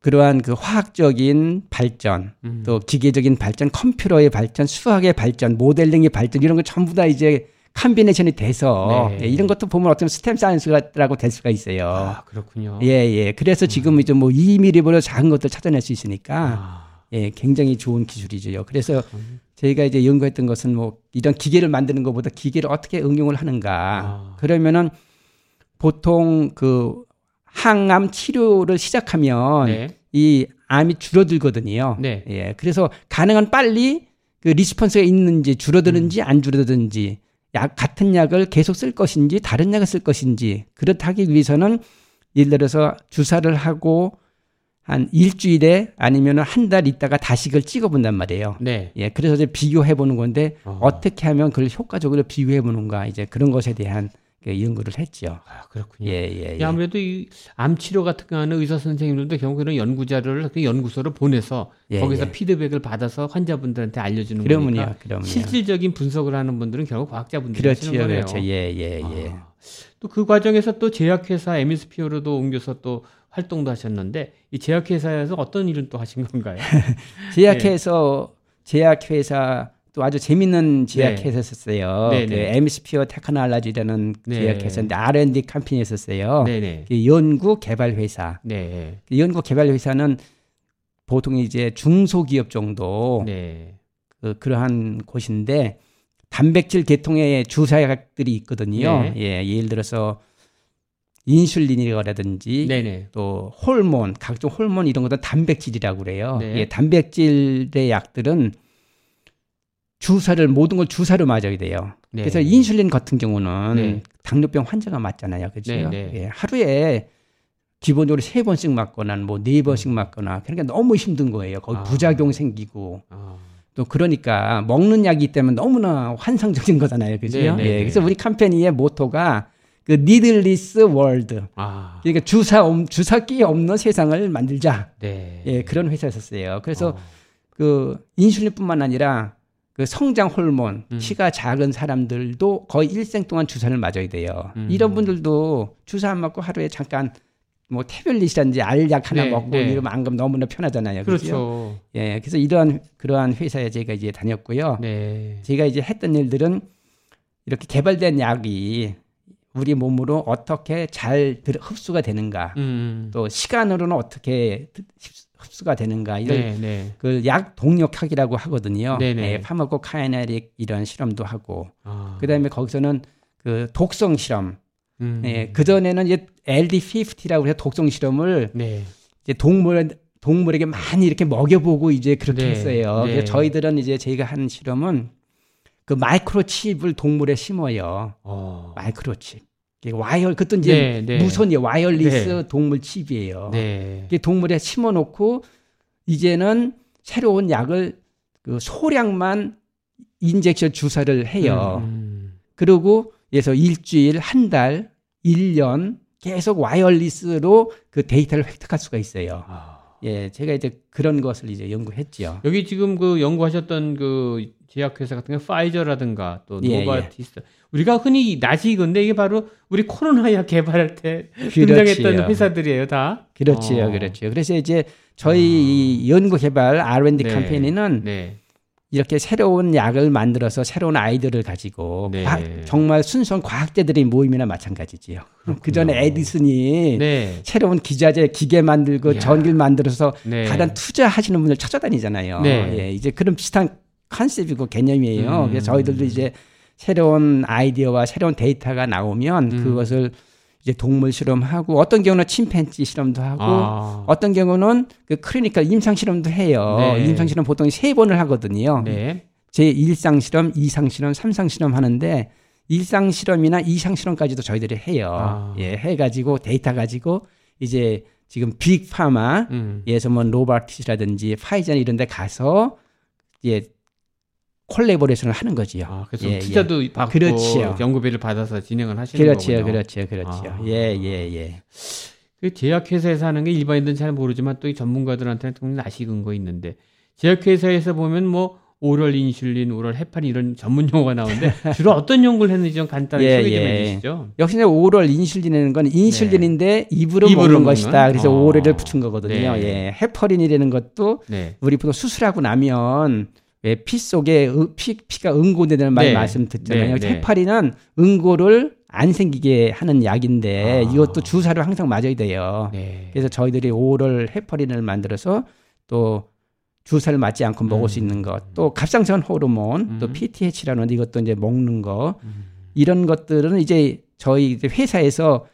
그러한 그 화학적인 발전, 음. 또 기계적인 발전, 컴퓨터의 발전, 수학의 발전, 모델링의 발전 이런 거 전부 다 이제 combination이 돼서 네. 예, 이런 것도 보면 어떤 STEM science라고 될 수가 있어요.
아, 그렇군요.
예, 예. 그래서 음. 지금 이제 뭐 2mm보다 작은 것도 찾아낼 수 있으니까 아. 예, 굉장히 좋은 기술이죠. 그래서 음. 저희가 이제 연구했던 것은 뭐 이런 기계를 만드는 것보다 기계를 어떻게 응용을 하는가. 아. 그러면은 보통 그 항암 치료를 시작하면 네. 이 암이 줄어들거든요. 네. 예. 그래서 가능한 빨리 그 response가 있는지 줄어드는지 음. 안 줄어드는지 약 같은 약을 계속 쓸 것인지 다른 약을 쓸 것인지 그렇다 하기 위해서는 예를 들어서 주사를 하고 한 일주일에 아니면 한 달 있다가 다시 그걸 찍어본단 말이에요. 네. 예, 그래서 이제 비교해 보는 건데 어떻게 하면 그걸 효과적으로 비교해 보는가 이제 그런 것에 대한 그 연구를 했죠.
아, 그렇군요. 예, 예, 예. 아무래도 이 암 치료 같은 거 하는 의사 선생님들도 결국 그런 연구 자료를 그 연구소로 보내서 예, 거기서 예. 피드백을 받아서 환자분들한테 알려주는 거니까 그러면요. 실질적인 분석을 하는 분들은 결국 과학자분들이
그렇죠,
거네요.
그렇죠. 예, 예, 예. 아,
또그 과정에서 또 제약회사 에미스피어로도 옮겨서 또 활동도 하셨는데 이 제약회사에서 어떤 일을 또 하신 건가요?
제약회사 제약회사 또 아주 재밌는 제약회사였어요. 네. 그 엠스피어 테크놀라지라는 네. 제약회사인데 R&D 컴퍼니였었어요. 그 연구 개발 회사. 네. 그 연구 개발 회사는 보통 이제 중소기업 정도 네. 그, 그러한 곳인데 단백질 계통의 주사약들이 있거든요. 네. 예, 예를 들어서 인슐린이라든지 네네. 또 호르몬, 각종 호르몬 이런 것도 단백질이라고 그래요. 네. 예, 단백질의 약들은 주사를 모든 걸 주사로 맞아야 돼요. 네. 그래서 인슐린 같은 경우는 네. 당뇨병 환자가 맞잖아요. 그렇죠? 네, 네. 예, 하루에 기본적으로 세 번씩 맞거나 뭐 네 번씩 맞거나 그러니까 너무 힘든 거예요. 거기 아. 부작용 생기고 아. 또 그러니까 먹는 약이 때문에 너무나 환상적인 거잖아요. 그죠? 네, 네, 예, 그래서 우리 company의 모토가 그 needleless world. 아. 그러니까 주사 주사기 없는 세상을 만들자. 네. 예, 그런 회사였었어요. 그래서 어. 그 인슐린뿐만 아니라 그 성장 호르몬, 음. 키가 작은 사람들도 거의 일생 동안 주사를 맞아야 돼요. 음. 이런 분들도 주사 안 맞고 하루에 잠깐 뭐 태블릿이라든지 알약 하나 네, 먹고 네. 이러면 안 그럼 너무나 편하잖아요. 그렇죠. 그렇죠. 예, 그래서 이러한 그러한 회사에 제가 이제 다녔고요. 네. 제가 이제 했던 일들은 이렇게 개발된 약이 우리 몸으로 어떻게 잘 흡수가 되는가, 음. 또 시간으로는 어떻게 흡수가 되는가 이런 네, 네. 그 약동력학이라고 하거든요. 네, 네. 네, pharmacokinetic 이런 실험도 하고, 아. 그다음에 거기서는 그 독성 실험, 음. 예, 그 전에는 이제 LD50라고 해서 독성 실험을 네. 이제 동물 동물에게 많이 이렇게 먹여보고 이제 그렇게 네. 했어요. 네. 그래서 저희들은 이제 저희가 한 실험은 그 마이크로칩을 동물에 심어요. 어. 마이크로칩. 와이어 그것도 이제 네, 네. 무선 wireless 네. 동물 칩이에요. 네. 동물에 심어놓고 이제는 새로운 약을 그 소량만 injection 주사를 해요. 음. 그리고 그래서 일주일, 한 달, 1년 계속 wireless로 그 데이터를 획득할 수가 있어요. 아. 예, 제가 이제 그런 것을 이제 연구했죠.
여기 지금 그 연구하셨던 그 제약회사 같은 게 파이저라든가 또 예, 노바티스 예. 우리가 흔히 낯익은 건데 이게 바로 우리 코로나 약 개발할 때 등장했던 회사들이에요, 다.
그렇지요, 어. 그렇죠. 그래서 이제 저희 어. 연구 개발 R&D 네. 캠페인은 네. 이렇게 새로운 약을 만들어서 새로운 아이디어를 가지고 네. 과학, 정말 순수한 과학자들의 모임이나 마찬가지지요. 그 전에 에디슨이 네. 새로운 기자재 기계 만들고 이야. 전기를 만들어서 네. 다른 투자하시는 분들 찾아다니잖아요. 네. 예, 이제 그런 비슷한 컨셉이고 개념이에요. 음. 그래서 저희들도 이제 새로운 아이디어와 새로운 데이터가 나오면 음. 그것을 이제 동물 실험하고 어떤 경우는 침팬지 실험도 하고 아. 어떤 경우는 그 clinical 임상 실험도 해요. 네. 임상 실험 보통 세 번을 하거든요. 네. 제 일상 실험, 이상 실험, 삼상 실험 하는데 일상 실험이나 이상 실험까지도 저희들이 해요. 아. 예, 해 가지고 데이터 가지고 이제 지금 big pharma에서 음. 뭐 노바티스라든지 파이자 이런 데 가서 예 collaboration을 하는 거지요.
아, 그래서 예, 투자도 예. 받고 그렇지요. 연구비를 받아서 진행을 하시는
그렇지요,
거군요.
그렇지요, 그렇지요. 아. 예, 예, 예.
그 제약회사에서 하는 게 일반인들은 잘 모르지만 또 이 전문가들한테는 좀 아시는 거 있는데 제약회사에서 보면 뭐 오럴 인슐린, 오럴 헤파린 이런 전문 용어가 나오는데 주로 어떤 연구를 했는지 좀 간단히 예, 소개 좀 예. 해주시죠.
역시 오럴 인슐린이라는 건 인슐린인데 네. 입으로, 입으로 먹는, 먹는, 것이다. 그래서 어. 오럴을 붙인 거거든요. 네. 예, 헤파린이라는 것도 네. 우리 보통 수술하고 나면 왜피 속에 피, 피가 응고되는 말 네. 말씀 듣잖아요. 네, 네. 해파리는 응고를 안 생기게 하는 약인데 아. 이것도 주사를 항상 맞아야 돼요. 네. 그래서 저희들이 오럴 해파린을 만들어서 또 주사를 맞지 않고 음. 먹을 수 있는 것, 또 갑상선 호르몬, 음. 또 PTH라는 이것도 이제 먹는 거 음. 이런 것들은 이제 저희 회사에서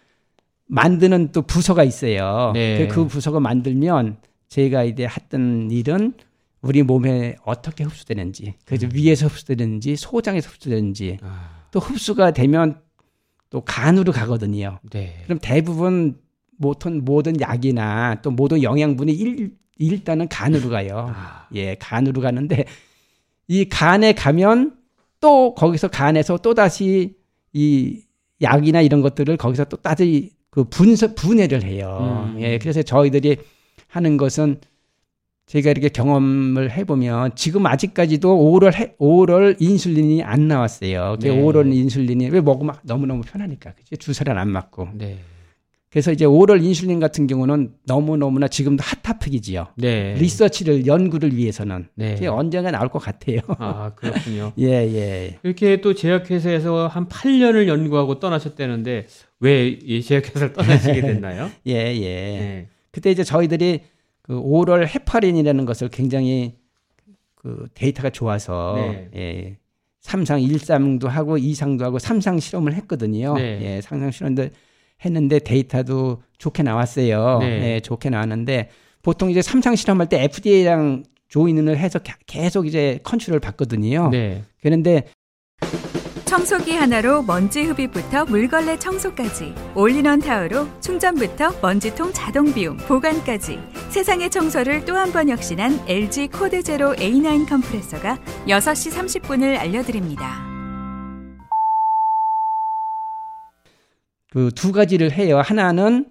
만드는 또 부서가 있어요. 네. 그 부서가 만들면 제가 이제 했던 일은 우리 몸에 어떻게 흡수되는지, 그래서 음. 위에서 흡수되는지, 소장에서 흡수되는지, 아. 또 흡수가 되면 또 간으로 가거든요. 네. 그럼 대부분 모든 모든 약이나 또 모든 영양분이 일, 일단은 간으로 가요. 아. 예, 간으로 가는데 이 간에 가면 또 거기서 간에서 또 다시 이 약이나 이런 것들을 거기서 또 다시 그 분석 분해를 해요. 음. 예, 그래서 저희들이 하는 것은 제가 이렇게 경험을 해보면 지금 아직까지도 오럴 오럴 인슐린이 안 나왔어요. 네. 오럴 인슐린이 왜 먹으면 너무너무 편하니까. 그죠? 주사를 안 맞고. 네. 그래서 이제 오럴 인슐린 같은 경우는 너무너무나 지금도 핫타픽이지요. 네. 리서치를 연구를 위해서는 네. 언젠가 나올 것 같아요.
아, 그렇군요.
예, 예.
이렇게 또 제약회사에서 한 8년을 연구하고 떠나셨다는데 왜 이 제약회사를 떠나시게 됐나요?
예, 예. 네. 그때 이제 저희들이 그 오럴 헤파린이라는 것을 굉장히 그 데이터가 좋아서 네. 예. 3상 1상도 하고 2상도 하고 3상 실험을 했거든요. 네. 예, 상상 실험도 했는데 데이터도 좋게 나왔어요. 네. 예, 좋게 나왔는데 보통 이제 3상 실험할 때 FDA랑 조인을 해서 계속 이제 컨트롤을 받거든요. 네. 그런데
청소기 하나로 먼지 흡입부터 물걸레 청소까지 올인원 타워로 충전부터 먼지통 자동 비움 보관까지 세상의 청소를 또 한 번 혁신한 LG 코드 제로 A9 컴프레서가 6시 30분을 알려드립니다.
그 두 가지를 해요. 하나는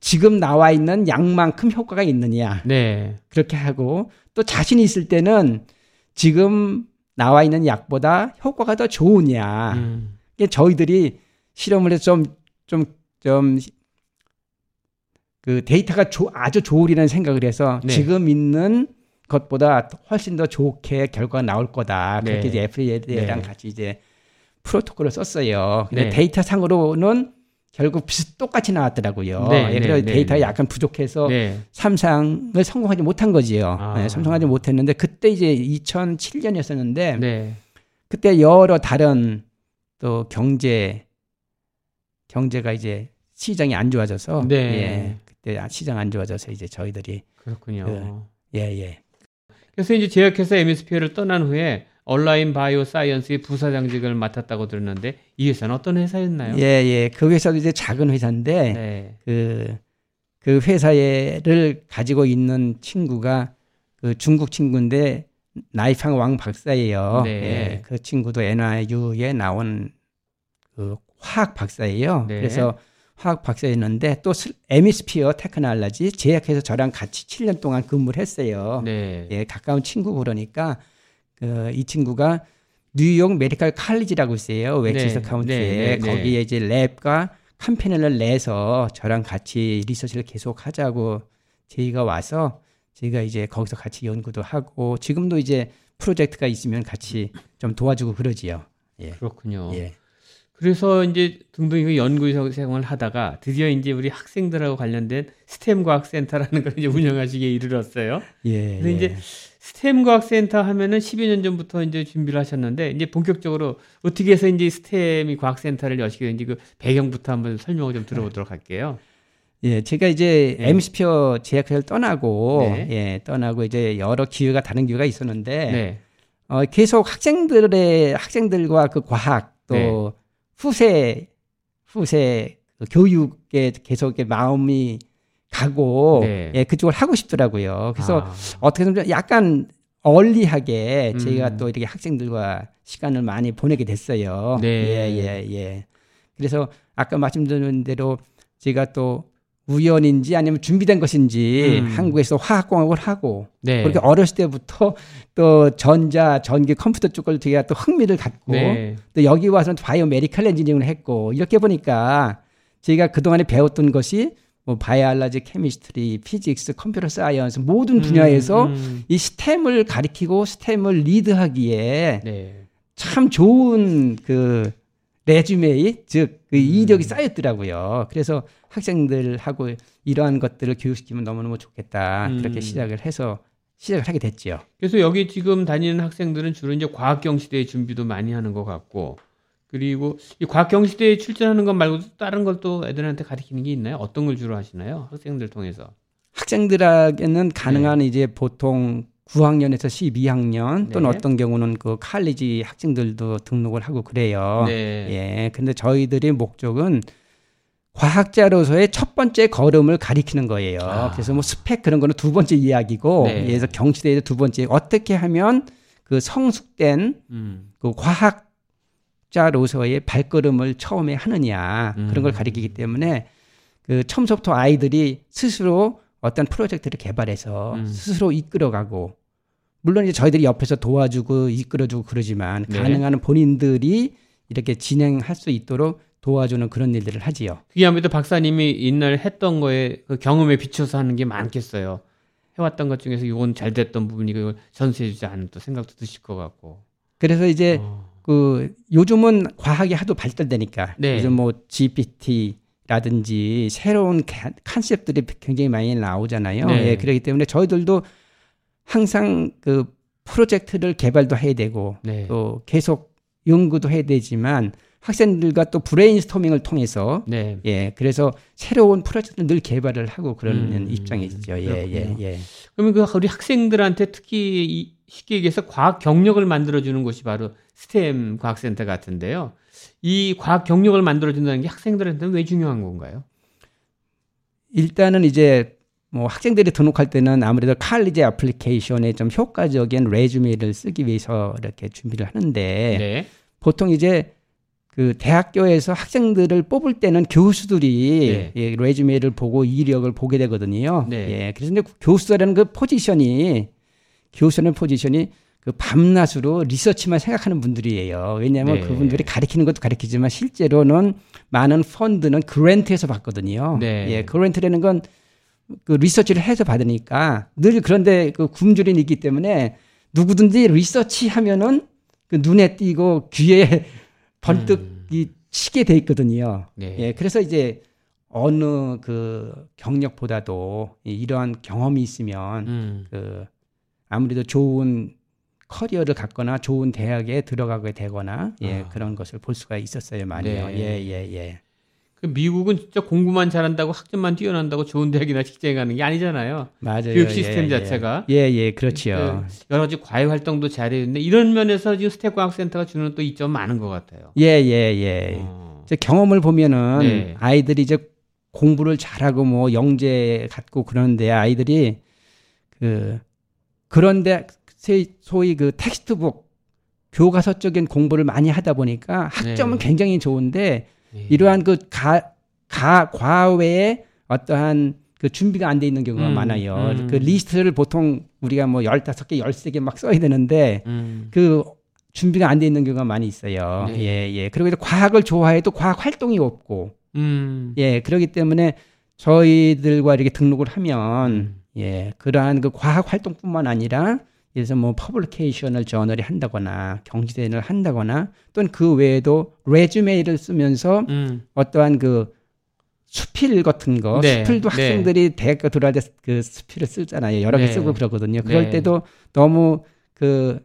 지금 나와 있는 약만큼 효과가 있느냐. 네. 그렇게 하고 또 자신 있을 때는 지금 나와 있는 약보다 효과가 더 좋으냐. 음. 저희들이 실험을 해서 좀, 좀, 좀, 그 데이터가 조, 아주 좋으리라는 생각을 해서 네. 지금 있는 것보다 훨씬 더 좋게 결과가 나올 거다. 그렇게 네. 이제 FDA랑 네. 같이 이제 프로토콜을 썼어요. 근데 네. 데이터 상으로는 결국 비슷 똑같이 나왔더라고요. 네, 예, 그래서 네, 데이터가 네, 약간 부족해서 네. 삼상을 성공하지 못한 거지요. 아. 네, 성공하지 못했는데 그때 이제 2007년이었었는데 네. 그때 여러 다른 또 경제 경제가 이제 시장이 안 좋아져서 네. 예, 그때 시장 안 좋아져서 이제 저희들이
그렇군요.
그, 예 예.
그래서 이제 제약회사 MSP를 떠난 후에 온라인 바이오 사이언스의 부사장직을 맡았다고 들었는데 이 회사는 어떤 회사였나요?
예, 예. 그 회사도 이제 작은 회사인데 네. 그, 그 회사를 가지고 있는 친구가 그 중국 친구인데 나이팡 왕 박사예요. 네. 예. 그 친구도 NYU에 나온 그 화학 박사예요. 네. 그래서 화학 박사였는데 또 Emisphere Technology 제약회사 저랑 같이 7년 동안 근무를 했어요. 네. 예, 가까운 친구 그러니까 어, 이 친구가 뉴욕 메디컬 칼리지라고 있어요. 웨치스 네, 카운티에 네, 네, 네, 거기에 이제 lab과 company를 내서 저랑 같이 리서치를 계속 하자고 저희가 와서 저희가 이제 거기서 같이 연구도 하고 지금도 이제 프로젝트가 있으면 같이 좀 도와주고 그러지요.
예. 그렇군요. 예. 그래서 이제 등등 연구 생활을 하다가 드디어 이제 우리 학생들하고 관련된 스템 과학센터라는 걸 이제 운영하시기에 이르렀어요. 예. 근데 예. 이제 스템 과학센터 하면은 12년 전부터 이제 준비를 하셨는데 이제 본격적으로 어떻게 해서 이제 스템이 과학센터를 여시게 된지 그 배경부터 한번 설명을 좀 들어보도록 할게요.
예, 제가 이제 네. 엠스피어 제약회사를 떠나고 네. 예, 떠나고 이제 여러 기회가 다른 기회가 있었는데 네. 어, 계속 학생들의 학생들과 그 과학 또 네. 후세 후세 그 교육에 계속 마음이 가고 네. 예, 그쪽을 하고 싶더라고요. 그래서 아. 어떻게 보면 약간 얼리하게 음. 저희가 또 이렇게 학생들과 시간을 많이 보내게 됐어요. 네. 예, 예, 예. 그래서 아까 말씀드린 대로 제가 또 우연인지 아니면 준비된 것인지 음. 한국에서 화학공학을 하고 네. 그렇게 어렸을 때부터 또 전자, 전기, 컴퓨터 쪽을 제가 또 흥미를 갖고 네. 또 여기 와서는 biomedical engineering을 했고 이렇게 보니까 제가 그동안에 배웠던 것이 뭐 biology, chemistry, physics, computer science 모든 분야에서 음, 음. 이 STEM을 가리키고 STEM을 리드하기에 네. 참 좋은 그 레주메이 즉그 음. 이력이 쌓였더라고요. 그래서 학생들하고 이러한 것들을 교육시키면 너무너무 좋겠다. 음. 그렇게 시작을 해서 시작을 하게 됐죠.
그래서 여기 지금 다니는 학생들은 주로 이제 과학경 시대의 준비도 많이 하는 것 같고 그리고 이 과학 경 시대에 출전하는 것 말고 다른 걸 또 애들한테 가르치는 게 있나요? 어떤 걸 주로 하시나요? 학생들 통해서?
학생들에게는 가능한 네. 이제 보통 9학년에서 12학년 또는 네. 어떤 경우는 그 칼리지 학생들도 등록을 하고 그래요. 네. 예. 근데 저희들의 목적은 과학자로서의 첫 번째 걸음을 가리키는 거예요. 아. 그래서 뭐 스펙 그런 거는 두 번째 이야기고, 네. 예를 들어 경시대의 두 번째 어떻게 하면 그 성숙된 음. 그 과학 자로서의 발걸음을 처음에 하느냐 그런 걸 음. 가리키기 때문에 그 처음부터 아이들이 스스로 어떤 프로젝트를 개발해서 음. 스스로 이끌어가고 물론 이제 저희들이 옆에서 도와주고 이끌어주고 그러지만 네. 가능한 본인들이 이렇게 진행할 수 있도록 도와주는 그런 일들을 하지요.
그게 아무래도 박사님이 옛날 했던 거에 그 경험에 비춰서 하는 게 많겠어요. 해왔던 것 중에서 이건 잘 됐던 부분이 그 전수해주지 않은 또 생각도 드실 것 같고.
그래서 이제 어. 그 요즘은 과학이 하도 발달되니까 네. 요즘 뭐 GPT라든지 새로운 컨셉들이 굉장히 많이 나오잖아요. 네. 예, 그렇기 때문에 저희들도 항상 그 프로젝트를 개발도 해야 되고 네. 또 계속 연구도 해야 되지만 학생들과 또 브레인스토밍을 통해서 네. 예 그래서 새로운 프로젝트를 늘 개발을 하고 그런 음, 입장이죠. 예, 예, 예.
그러면 그 우리 학생들한테 특히 이 쉽게 얘기해서 과학 경력을 만들어주는 곳이 바로 스템 과학센터 같은데요. 이 과학 경력을 만들어준다는 게 학생들한테는 왜 중요한 건가요?
일단은 이제 뭐 학생들이 등록할 때는 아무래도 칼리지 애플리케이션에 좀 효과적인 레주메를 쓰기 위해서 이렇게 준비를 하는데 네. 보통 이제 그 대학교에서 학생들을 뽑을 때는 교수들이 네. 예, 레주메를 보고 이력을 보게 되거든요. 네. 예, 그래서 이제 교수라는 그 포지션이 교수라는 포지션이 그 밤낮으로 리서치만 생각하는 분들이에요. 왜냐하면 네. 그분들이 가르치는 것도 가르치지만 실제로는 많은 펀드는 그랜트에서 받거든요. 네. 예, 그랜트라는 건 그 리서치를 해서 받으니까 늘 그런데 그 굶주림이 있기 때문에 누구든지 리서치 하면은 그 눈에 띄고 귀에 번뜩 음. 이 치게 돼 있거든요. 네. 예, 그래서 이제 어느 그 경력보다도 이러한 경험이 있으면 음. 그 아무래도 좋은 커리어를 갖거나 좋은 대학에 들어가게 되거나 예, 아. 그런 것을 볼 수가 있었어요, 많이요. 네. 예, 예, 예.
그 미국은 진짜 공부만 잘한다고 학점만 뛰어난다고 좋은 대학이나 직장에 가는 게 아니잖아요.
맞아요.
교육 시스템 예, 예. 자체가.
예, 예, 그렇지요.
그 여러 가지 과외 활동도 잘해야 되는데 이런 면에서 지금 STEM 과학센터가 주는 또 이점 많은 것 같아요.
예, 예, 예. 어. 이제 경험을 보면은 네. 아이들이 이제 공부를 잘하고 뭐 영재 갖고 그러는데 아이들이 그 그런데 소위 그 textbook 교과서적인 공부를 많이 하다 보니까 학점은 네. 굉장히 좋은데 네. 이러한 그 가, 가, 과외에 어떠한 그 준비가 안 돼 있는 경우가 음, 많아요. 음. 그 리스트를 보통 우리가 뭐 15개, 13개 막 써야 되는데 음. 그 준비가 안 돼 있는 경우가 많이 있어요. 네. 예, 예. 그리고 이제 과학을 좋아해도 과학 활동이 없고, 음. 예, 그러기 때문에 저희들과 이렇게 등록을 하면, 음. 예, 그러한 그 과학 활동뿐만 아니라 그래서 뭐 publication을 journal에 한다거나 경시대회를 한다거나 또는 그 외에도 resume를 쓰면서 음. 어떠한 그 수필 같은 거 네. 수필도 네. 학생들이 네. 대학교 들어갈 때 그 수필을 쓰잖아요 여러 개 네. 쓰고 그러거든요 그럴 네. 때도 너무 그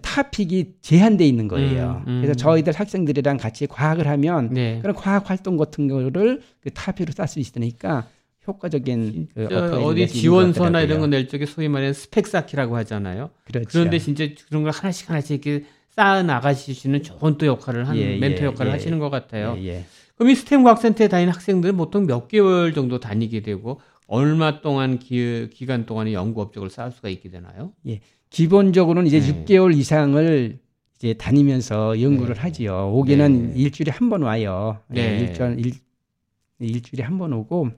타픽이 제한돼 있는 거예요. 음, 음. 그래서 저희들 학생들이랑 같이 과학을 하면 네. 그런 과학 활동 같은 거를 그 타픽으로 쓸수 있으니까 효과적인 그
어디 지원서나 이런 거 낼 적에 소위 말하는 스펙 쌓기라고 하잖아요. 그렇죠. 그런데 진짜 그런 걸 하나씩 하나씩 이렇게 쌓아 나가시는 좋은 또 역할을 하는 예, 멘토 예, 역할을 예, 하시는 것 같아요. 예, 예. 그럼 이 스템 과학센터에 다니는 학생들은 보통 몇 개월 정도 다니게 되고 얼마 동안 기, 기간 동안에 연구 업적을 쌓을 수가 있게 되나요?
예. 기본적으로는 이제 네. 6개월 이상을 이제 다니면서 연구를 네. 하지요. 오기는 네. 일주일에 한 번 와요. 예, 네. 일주일, 일, 일주일에 한 번 오고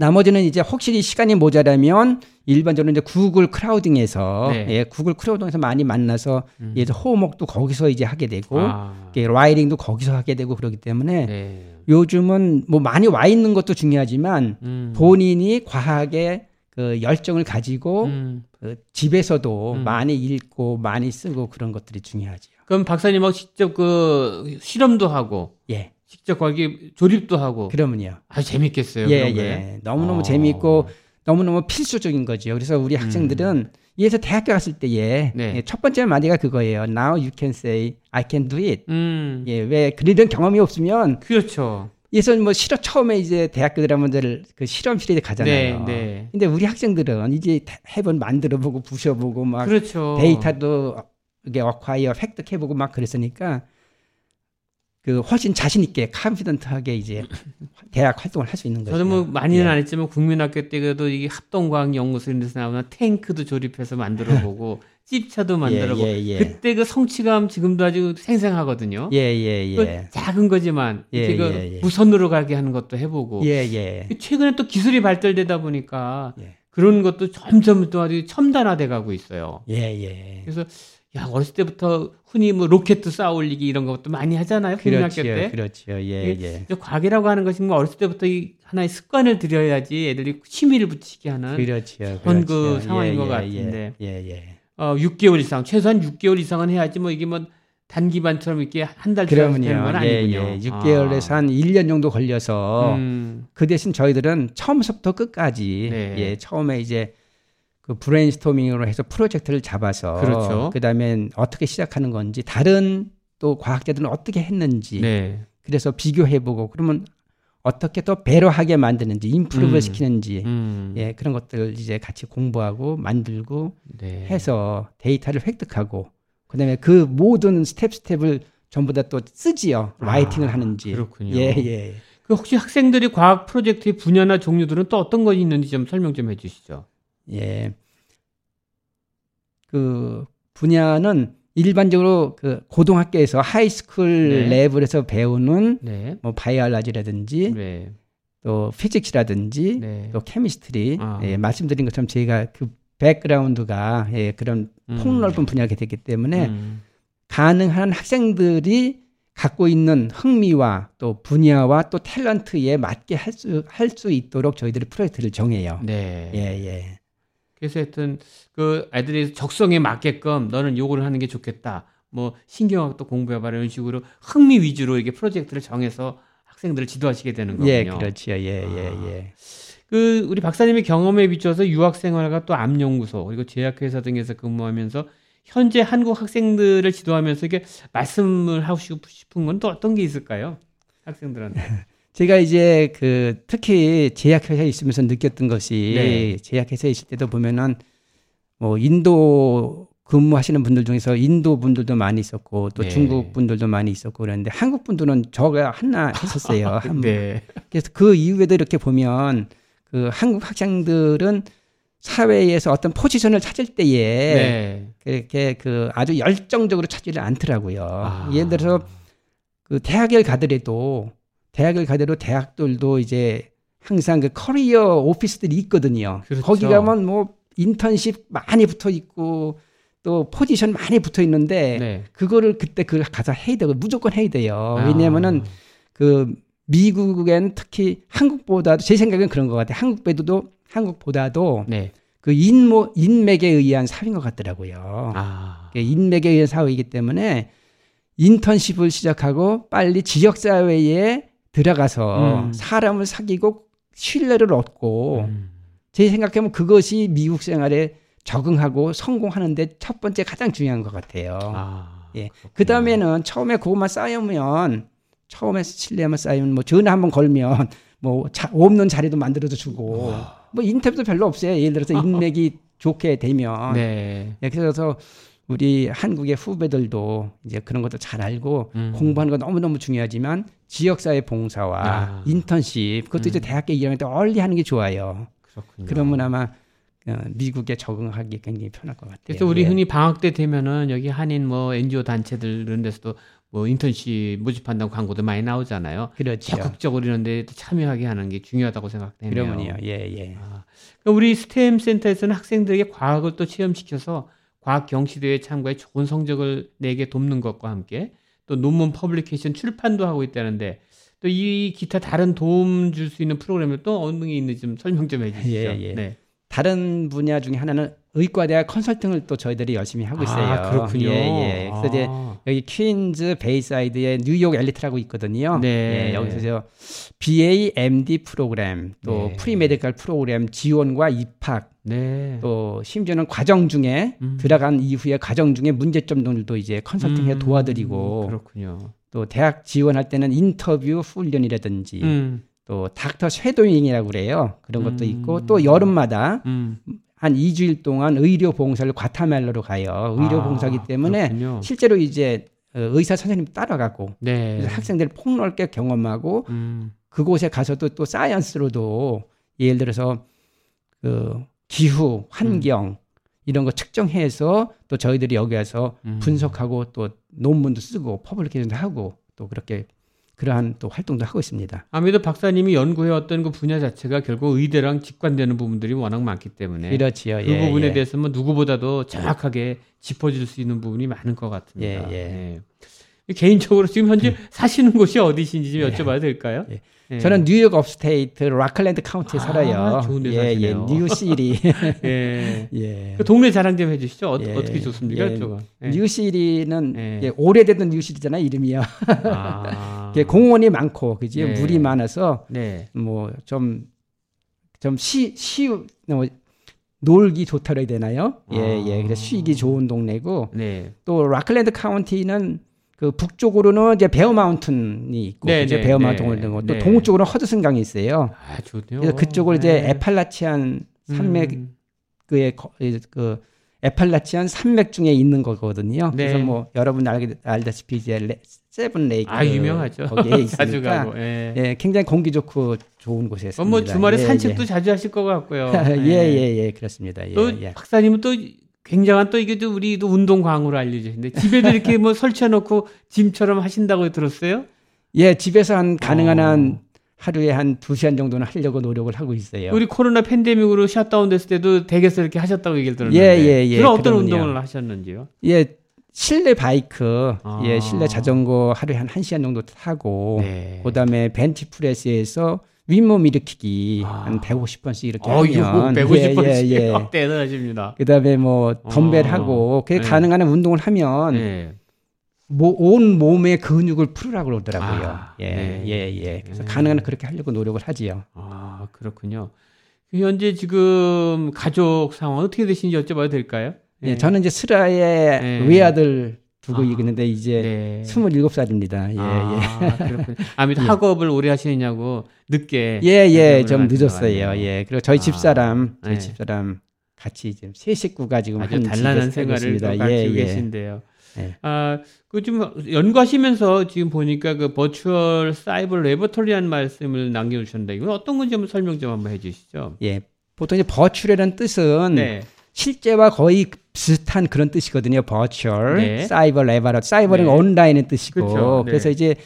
나머지는 이제 혹시 시간이 모자라면 일반적으로 이제 구글 크라우딩에서 네. 예, 구글 크라우딩에서 많이 만나서 음. 예, 호목도 거기서 이제 하게 되고 아. 예, 라이딩도 거기서 하게 되고 그러기 때문에 네. 요즘은 뭐 많이 와 있는 것도 중요하지만 음. 본인이 과학에 그 열정을 가지고 음. 그 집에서도 음. 많이 읽고 많이 쓰고 그런 것들이 중요하지요.
그럼 박사님하고 직접 그 실험도 하고 예. 직접 거기 조립도 하고.
그러면요.
아주 재밌겠어요.
예, 예. 너무너무 어. 재밌고 너무너무 필수적인 거죠. 그래서 우리 음. 학생들은 음. 예서 대학교 갔을 때에 네. 예, 첫 번째 마디가 그거예요. Now you can say I can do it. 음. 예, 왜 그런 경험이 없으면
그렇죠.
예서 뭐 실험 처음에 이제 대학교 들어가면 그 실험실에 가잖아요. 네, 네. 근데 우리 학생들은 이제 해본 만들어 보고 부셔 보고 막 그렇죠. 데이터도 이게 어콰이어 획득해 보고 막 그랬으니까 그 훨씬 자신 있게 카피던트하게 이제 대학 활동을 할 수 있는 거죠.
저도 뭐 많이는 예. 안 했지만 국민학교 때 그래도 이게 합동과학 연구소 이런 데서 나오는 탱크도 조립해서 만들어 보고 찝차도 만들어 보고 예, 예, 예, 그때 그 성취감 지금도 아주 생생하거든요.
예, 예, 예.
작은 거지만 예, 그 예, 예. 무선으로 가게 하는 것도 해 보고. 예, 예. 최근에 또 기술이 발달되다 보니까 예. 그런 것도 점점 또 아주 첨단화돼 가고 있어요. 예, 예. 그래서 야 어렸을 때부터 흔히 뭐 로켓도 쌓아 올리기 이런 것도 많이 하잖아요. 국민학교
그렇죠,
때.
그렇죠. 예, 예.
과학이라고 하는 것이 뭐 어렸을 때부터 이 하나의 습관을 들여야지 애들이 취미를 붙이게 하는
그렇죠,
그런 그. 그 상황인 예, 것 예, 같은데. 예, 예, 예. 어 6개월 이상 최소한 6개월 이상은 해야지 뭐 이게 뭐 단기반처럼 이렇게 한달 되는 건 아니군요. 예, 예.
6개월에서 아. 한 1년 정도 걸려서 음. 그 대신 저희들은 처음부터 끝까지 네. 예, 처음에 이제 그 브레인스토밍으로 해서 프로젝트를 잡아서 그렇죠. 그다음에 어떻게 시작하는 건지 다른 또 과학자들은 어떻게 했는지 네. 그래서 비교해보고 그러면 어떻게 더 better하게 만드는지 improve 음. 시키는지 음. 예 그런 것들 이제 같이 공부하고 만들고 네. 해서 데이터를 획득하고 그다음에 그 모든 스텝 스텝을 전부 다 또 쓰지요 아, writing을 하는지
그렇군요. 예 예. 그 혹시 학생들이 과학 프로젝트의 분야나 종류들은 또 어떤 것이 있는지 좀 설명 좀 해주시죠.
예. 그 분야는 일반적으로 그 고등학교에서 high school 네. 레벨에서 배우는 네. 뭐 biology라든지 네. 또 physics라든지 네. 또 chemistry 아. 예, 말씀드린 것처럼 제가 그 백그라운드가 예, 그런 음. 폭넓은 분야가 됐기 때문에 음. 가능한 학생들이 갖고 있는 흥미와 또 분야와 또 talent에 맞게 할 수 할 수 있도록 저희들이 프로젝트를 정해요. 네. 예, 예.
그래서 하여튼 그 아이들이 적성에 맞게끔 너는 요거를 하는 게 좋겠다. 뭐 신경학도 공부해봐라 이런 식으로 흥미 위주로 이렇게 프로젝트를 정해서 학생들을 지도하시게 되는 거군요.
예, 그렇지요. 예, 예, 아. 예.
그 우리 박사님의 경험에 비춰서 유학 생활과 또 암연구소 그리고 제약회사 등에서 근무하면서 현재 한국 학생들을 지도하면서 이게 말씀을 하고 싶은 건 또 어떤 게 있을까요? 학생들한테.
제가 이제 그 특히 제약회사에 있으면서 느꼈던 것이 네. 제약회사에 있을 때도 보면은 뭐 인도 근무하시는 분들 중에서 인도 분들도 많이 있었고 또 네. 중국 분들도 많이 있었고 그랬는데 한국 분들은 저가 하나 했었어요. 네. 그래서 그 이후에도 이렇게 보면 그 한국 학생들은 사회에서 어떤 포지션을 찾을 때에 네. 그렇게 그 아주 열정적으로 찾지를 않더라고요. 아. 예를 들어서 그 대학을 가더라도 대학을 가더라도 대학들도 이제 항상 그 커리어 오피스들이 있거든요. 그렇죠. 거기 가면 뭐 인턴십 많이 붙어 있고 또 포지션 많이 붙어 있는데 네. 그거를 그때 그 가서 해야 되고 무조건 해야 돼요. 아. 왜냐면은 그 미국엔 특히 한국보다도 제 생각엔 그런 것 같아요. 한국보다도 한국보다도 네. 그 인모 인맥에 의한 사회인 것 같더라고요. 아. 인맥에 의한 사회이기 때문에 인턴십을 시작하고 빨리 지역 사회에 들어가서 음. 사람을 사귀고 신뢰를 얻고 음. 제 생각하면 그것이 미국 생활에 적응하고 성공하는데 첫 번째 가장 중요한 것 같아요. 아, 예. 그 다음에는 처음에 그것만 쌓이면 처음에 신뢰만 쌓이면 뭐 전화 한번 걸면 뭐 자, 없는 자리도 만들어서 주고 와. 뭐 인터뷰도 별로 없어요. 예를 들어서 인맥이 좋게 되면. 네. 예, 그래서 우리 한국의 후배들도 이제 그런 것도 잘 알고 음. 공부하는 거 너무너무 중요하지만 지역사회 봉사와 아. 인턴십 그것도 음. 이제 대학교 2학년 때 얼리 하는 게 좋아요. 그렇군요. 그러면 아마 어, 미국에 적응하기 굉장히 편할 것 같아요.
그래서 우리 예. 흔히 방학 때 되면은 여기 한인 뭐 NGO 단체들 이런 데서도 뭐 인턴십 모집한다고 광고도 많이 나오잖아요. 그렇죠. 적극적으로 이런 데 참여하게 하는 게 중요하다고 생각되네요.
그러면요. 예, 예.
아, 우리 STEM 센터에서는 학생들에게 과학을 또 체험시켜서 과학 경시대회에 참가해 좋은 성적을 내게 돕는 것과 함께 또 논문 publication 출판도 하고 있다는데 또 이 기타 다른 도움 줄 수 있는 프로그램을 또 어느 게 있는지 좀 설명 좀 해주시죠. 예, 예. 네.
다른 분야 중에 하나는 의과대학 컨설팅을 또 저희들이 열심히 하고 있어요.
아, 그렇군요. 예,
예. 그래서 아. 이제 여기 퀸즈 베이사이드에 뉴욕 엘리트라고 있거든요. 네. 예, 여기서 저 BA, MD 프로그램, 또 네. pre-medical 프로그램 지원과 입학, 네. 또 심지어는 과정 중에 음. 들어간 이후에 과정 중에 문제점들도 이제 컨설팅해 음. 도와드리고 그렇군요. 또 대학 지원할 때는 인터뷰 훈련이라든지 음. 또 doctor shadowing이라고 그래요. 그런 것도 음. 있고 또 여름마다 음. 한 2주일 동안 의료 봉사를 과테말라로 가요. 의료 아, 봉사기 때문에 그렇군요. 실제로 이제 어, 의사 선생님 따라가고 네. 학생들 폭넓게 경험하고 음. 그곳에 가서도 또 science로도 예를 들어서 그 기후, 환경 음. 이런 거 측정해서 또 저희들이 여기 와서 음. 분석하고 또 논문도 쓰고 publication도 하고 또 그렇게 그러한 또 활동도 하고 있습니다.
아무래도 박사님이 연구해왔던 그 분야 자체가 결국 의대랑 직결되는 부분들이 워낙 많기 때문에
그렇지요.
그 예, 부분에 예. 대해서 뭐 누구보다도 정확하게 짚어줄 수 있는 부분이 많은 것 같습니다. 예, 예. 예. 개인적으로 지금 현재 음. 사시는 곳이 어디신지 좀 예. 여쭤봐도 될까요?
예. 예. 저는 뉴욕 upstate Rockland County에 아, 살아요.
좋은 데 예,
예, New City.
예. 예. 그 동네 자랑 좀 해주시죠. 어, 예. 떻게 좋습니까? 예.
예. New City는 예. 예, 오래됐던 New City잖아요, 이름이요. 아. 공원이 많고, 그지? 네. 물이 많아서 네. 뭐좀 좀 시, 시, 뭐, 놀기 좋다고 해야 되나요? 예, 예. 그래서 쉬기 좋은 동네고, 네. 또 Rockland County는 그 북쪽으로는 이제 Bear Mountain이 있고 네, 이제 네, Bear Mountain 네, 또 네. 동쪽으로는 허드슨 강이 있어요. 아, 좋네요. 그래서 그쪽을 이제 네. Appalachian 산맥 음. 그의 그 Appalachian 산맥 중에 있는 거거든요. 네. 그래서 뭐 여러분 알게 알다시피 이제 레, Seven Lake
아 유명하죠.
거기에 있으니까 예. 예. 굉장히 공기 좋고 좋은 곳에 있습니다. 뭐
주말에 예, 산책도 예. 자주 하실 것 같고요.
예예예 예, 예, 그렇습니다. 예,
또
예.
박사님은 또 굉장한 또 이게 또 우리도 운동 광으로 알려지는데 집에도 이렇게 뭐 설치해놓고 짐처럼 하신다고 들었어요?
예, 집에서 한 가능한 어. 한 하루에 한 두 시간 정도는 하려고 노력을 하고 있어요.
우리 코로나 팬데믹으로 샷다운 됐을 때도 댁에서 이렇게 하셨다고 얘기를 들었는데. 예, 예, 예. 그럼 어떤 그럼요. 운동을 하셨는지요?
예, 실내 바이크, 아. 예, 실내 자전거 하루에 한 1시간 정도 타고, 네. 그 다음에 벤치프레스에서 윗몸 일으키기 아. 한 150번씩 이렇게 어, 하면
150번씩 예, 예, 예. 대단하십니다.
그다음에 뭐 덤벨 하고 어. 그게 네. 가능한 운동을 하면 네. 뭐, 온 몸의 근육을 풀으라고 그러더라고요. 아, 예, 네. 예, 예. 그래서 네. 가능한 그렇게 하려고 노력을 하지요.
아, 그렇군요. 그 현재 지금 가족 상황 어떻게 되시는지 여쭤봐도 될까요?
예, 저는 이제 스라의 네. 외아들 두고 아, 있는데 이제 네. 27살입니다. 예, 아,
예. 그렇군요. 아무래도 학업을 오래 하시느냐고 늦게.
예, 예, 좀 늦었어요. 예. 그리고 저희 아, 집사람, 저희 네. 집사람 같이 지금 세 식구가 지금
아주 단란한 생활을 가지고 예, 예. 계신데요. 예. 아, 그좀 연구하시면서 지금 보니까 그 virtual cyber laboratory란 말씀을 남겨주셨는데 이건 어떤 건지 한번 설명 좀 한번 해주시죠.
예. 보통 이제 virtual이라는 뜻은 네. 실제와 거의 비슷한 그런 뜻이거든요. virtual, 네. cyber labora, cyber는 네. 온라인의 뜻이고. 그렇죠. 네. 그래서 이제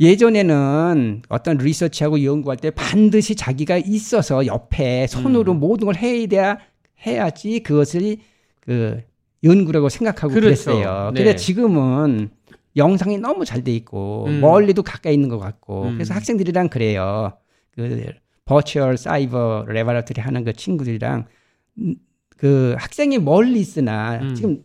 예전에는 어떤 리서치하고 연구할 때 반드시 자기가 있어서 옆에 손으로 음. 모든 걸 해야 해야지 그것을 그 연구라고 생각하고 그렇죠. 그랬어요. 네. 근데 지금은 영상이 너무 잘 돼 있고 음. 멀리도 가까이 있는 것 같고 음. 그래서 학생들이랑 그래요. 그 버추얼 사이버 레버러터리 하는 그 친구들이랑 그 학생이 멀리 있으나 음. 지금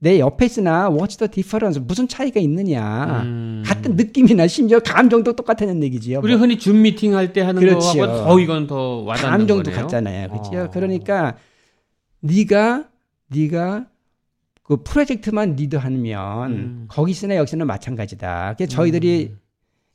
내 옆에 있으나 what's the difference 무슨 차이가 있느냐 음. 같은 느낌이나 심지어 감정도 똑같다는 얘기지요.
우리 뭐. 흔히 줌 미팅 할 때 하는 그렇죠. 거하고 더 이건 더 와닿는
감정도 거네요. 같잖아요. 그렇죠. 어. 그러니까 네가 네가 그 프로젝트만 리드하면 음. 거기 있으나 여기서는 마찬가지다. 그래서 저희들이 음.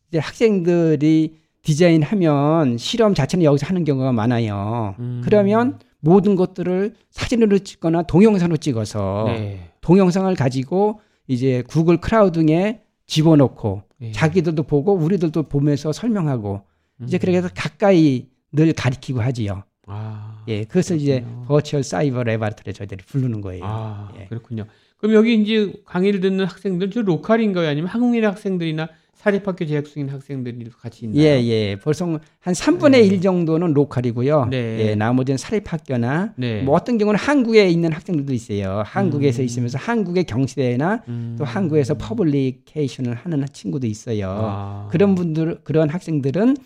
이제 학생들이 디자인하면 실험 자체는 여기서 하는 경우가 많아요. 음. 그러면 모든 것들을 사진으로 찍거나 동영상으로 찍어서 네. 동영상을 가지고 이제 구글 크라우딩에 집어넣고 네. 자기들도 보고 우리들도 보면서 설명하고 음. 이제 그렇게 해서 가까이 늘 가르치고 하지요. 아, 예, 그것을 그렇군요. 이제 virtual cyber laboratory 저희들이 부르는 거예요. 아,
예. 그렇군요. 그럼 여기 이제 강의를 듣는 학생들 저 local인가요? 아니면 한국인 학생들이나 사립학교 재학 중인 학생들이 같이 있나요?
예, 예. 벌써 한 3분의 네. 1 정도는 local이고요. 네. 예, 나머지는 사립학교나 네. 뭐 어떤 경우는 한국에 있는 학생들도 있어요. 한국에서 음. 있으면서 한국의 경시대나 음. 또 한국에서 publication을 하는 친구도 있어요. 아. 그런 분들 그런 학생들은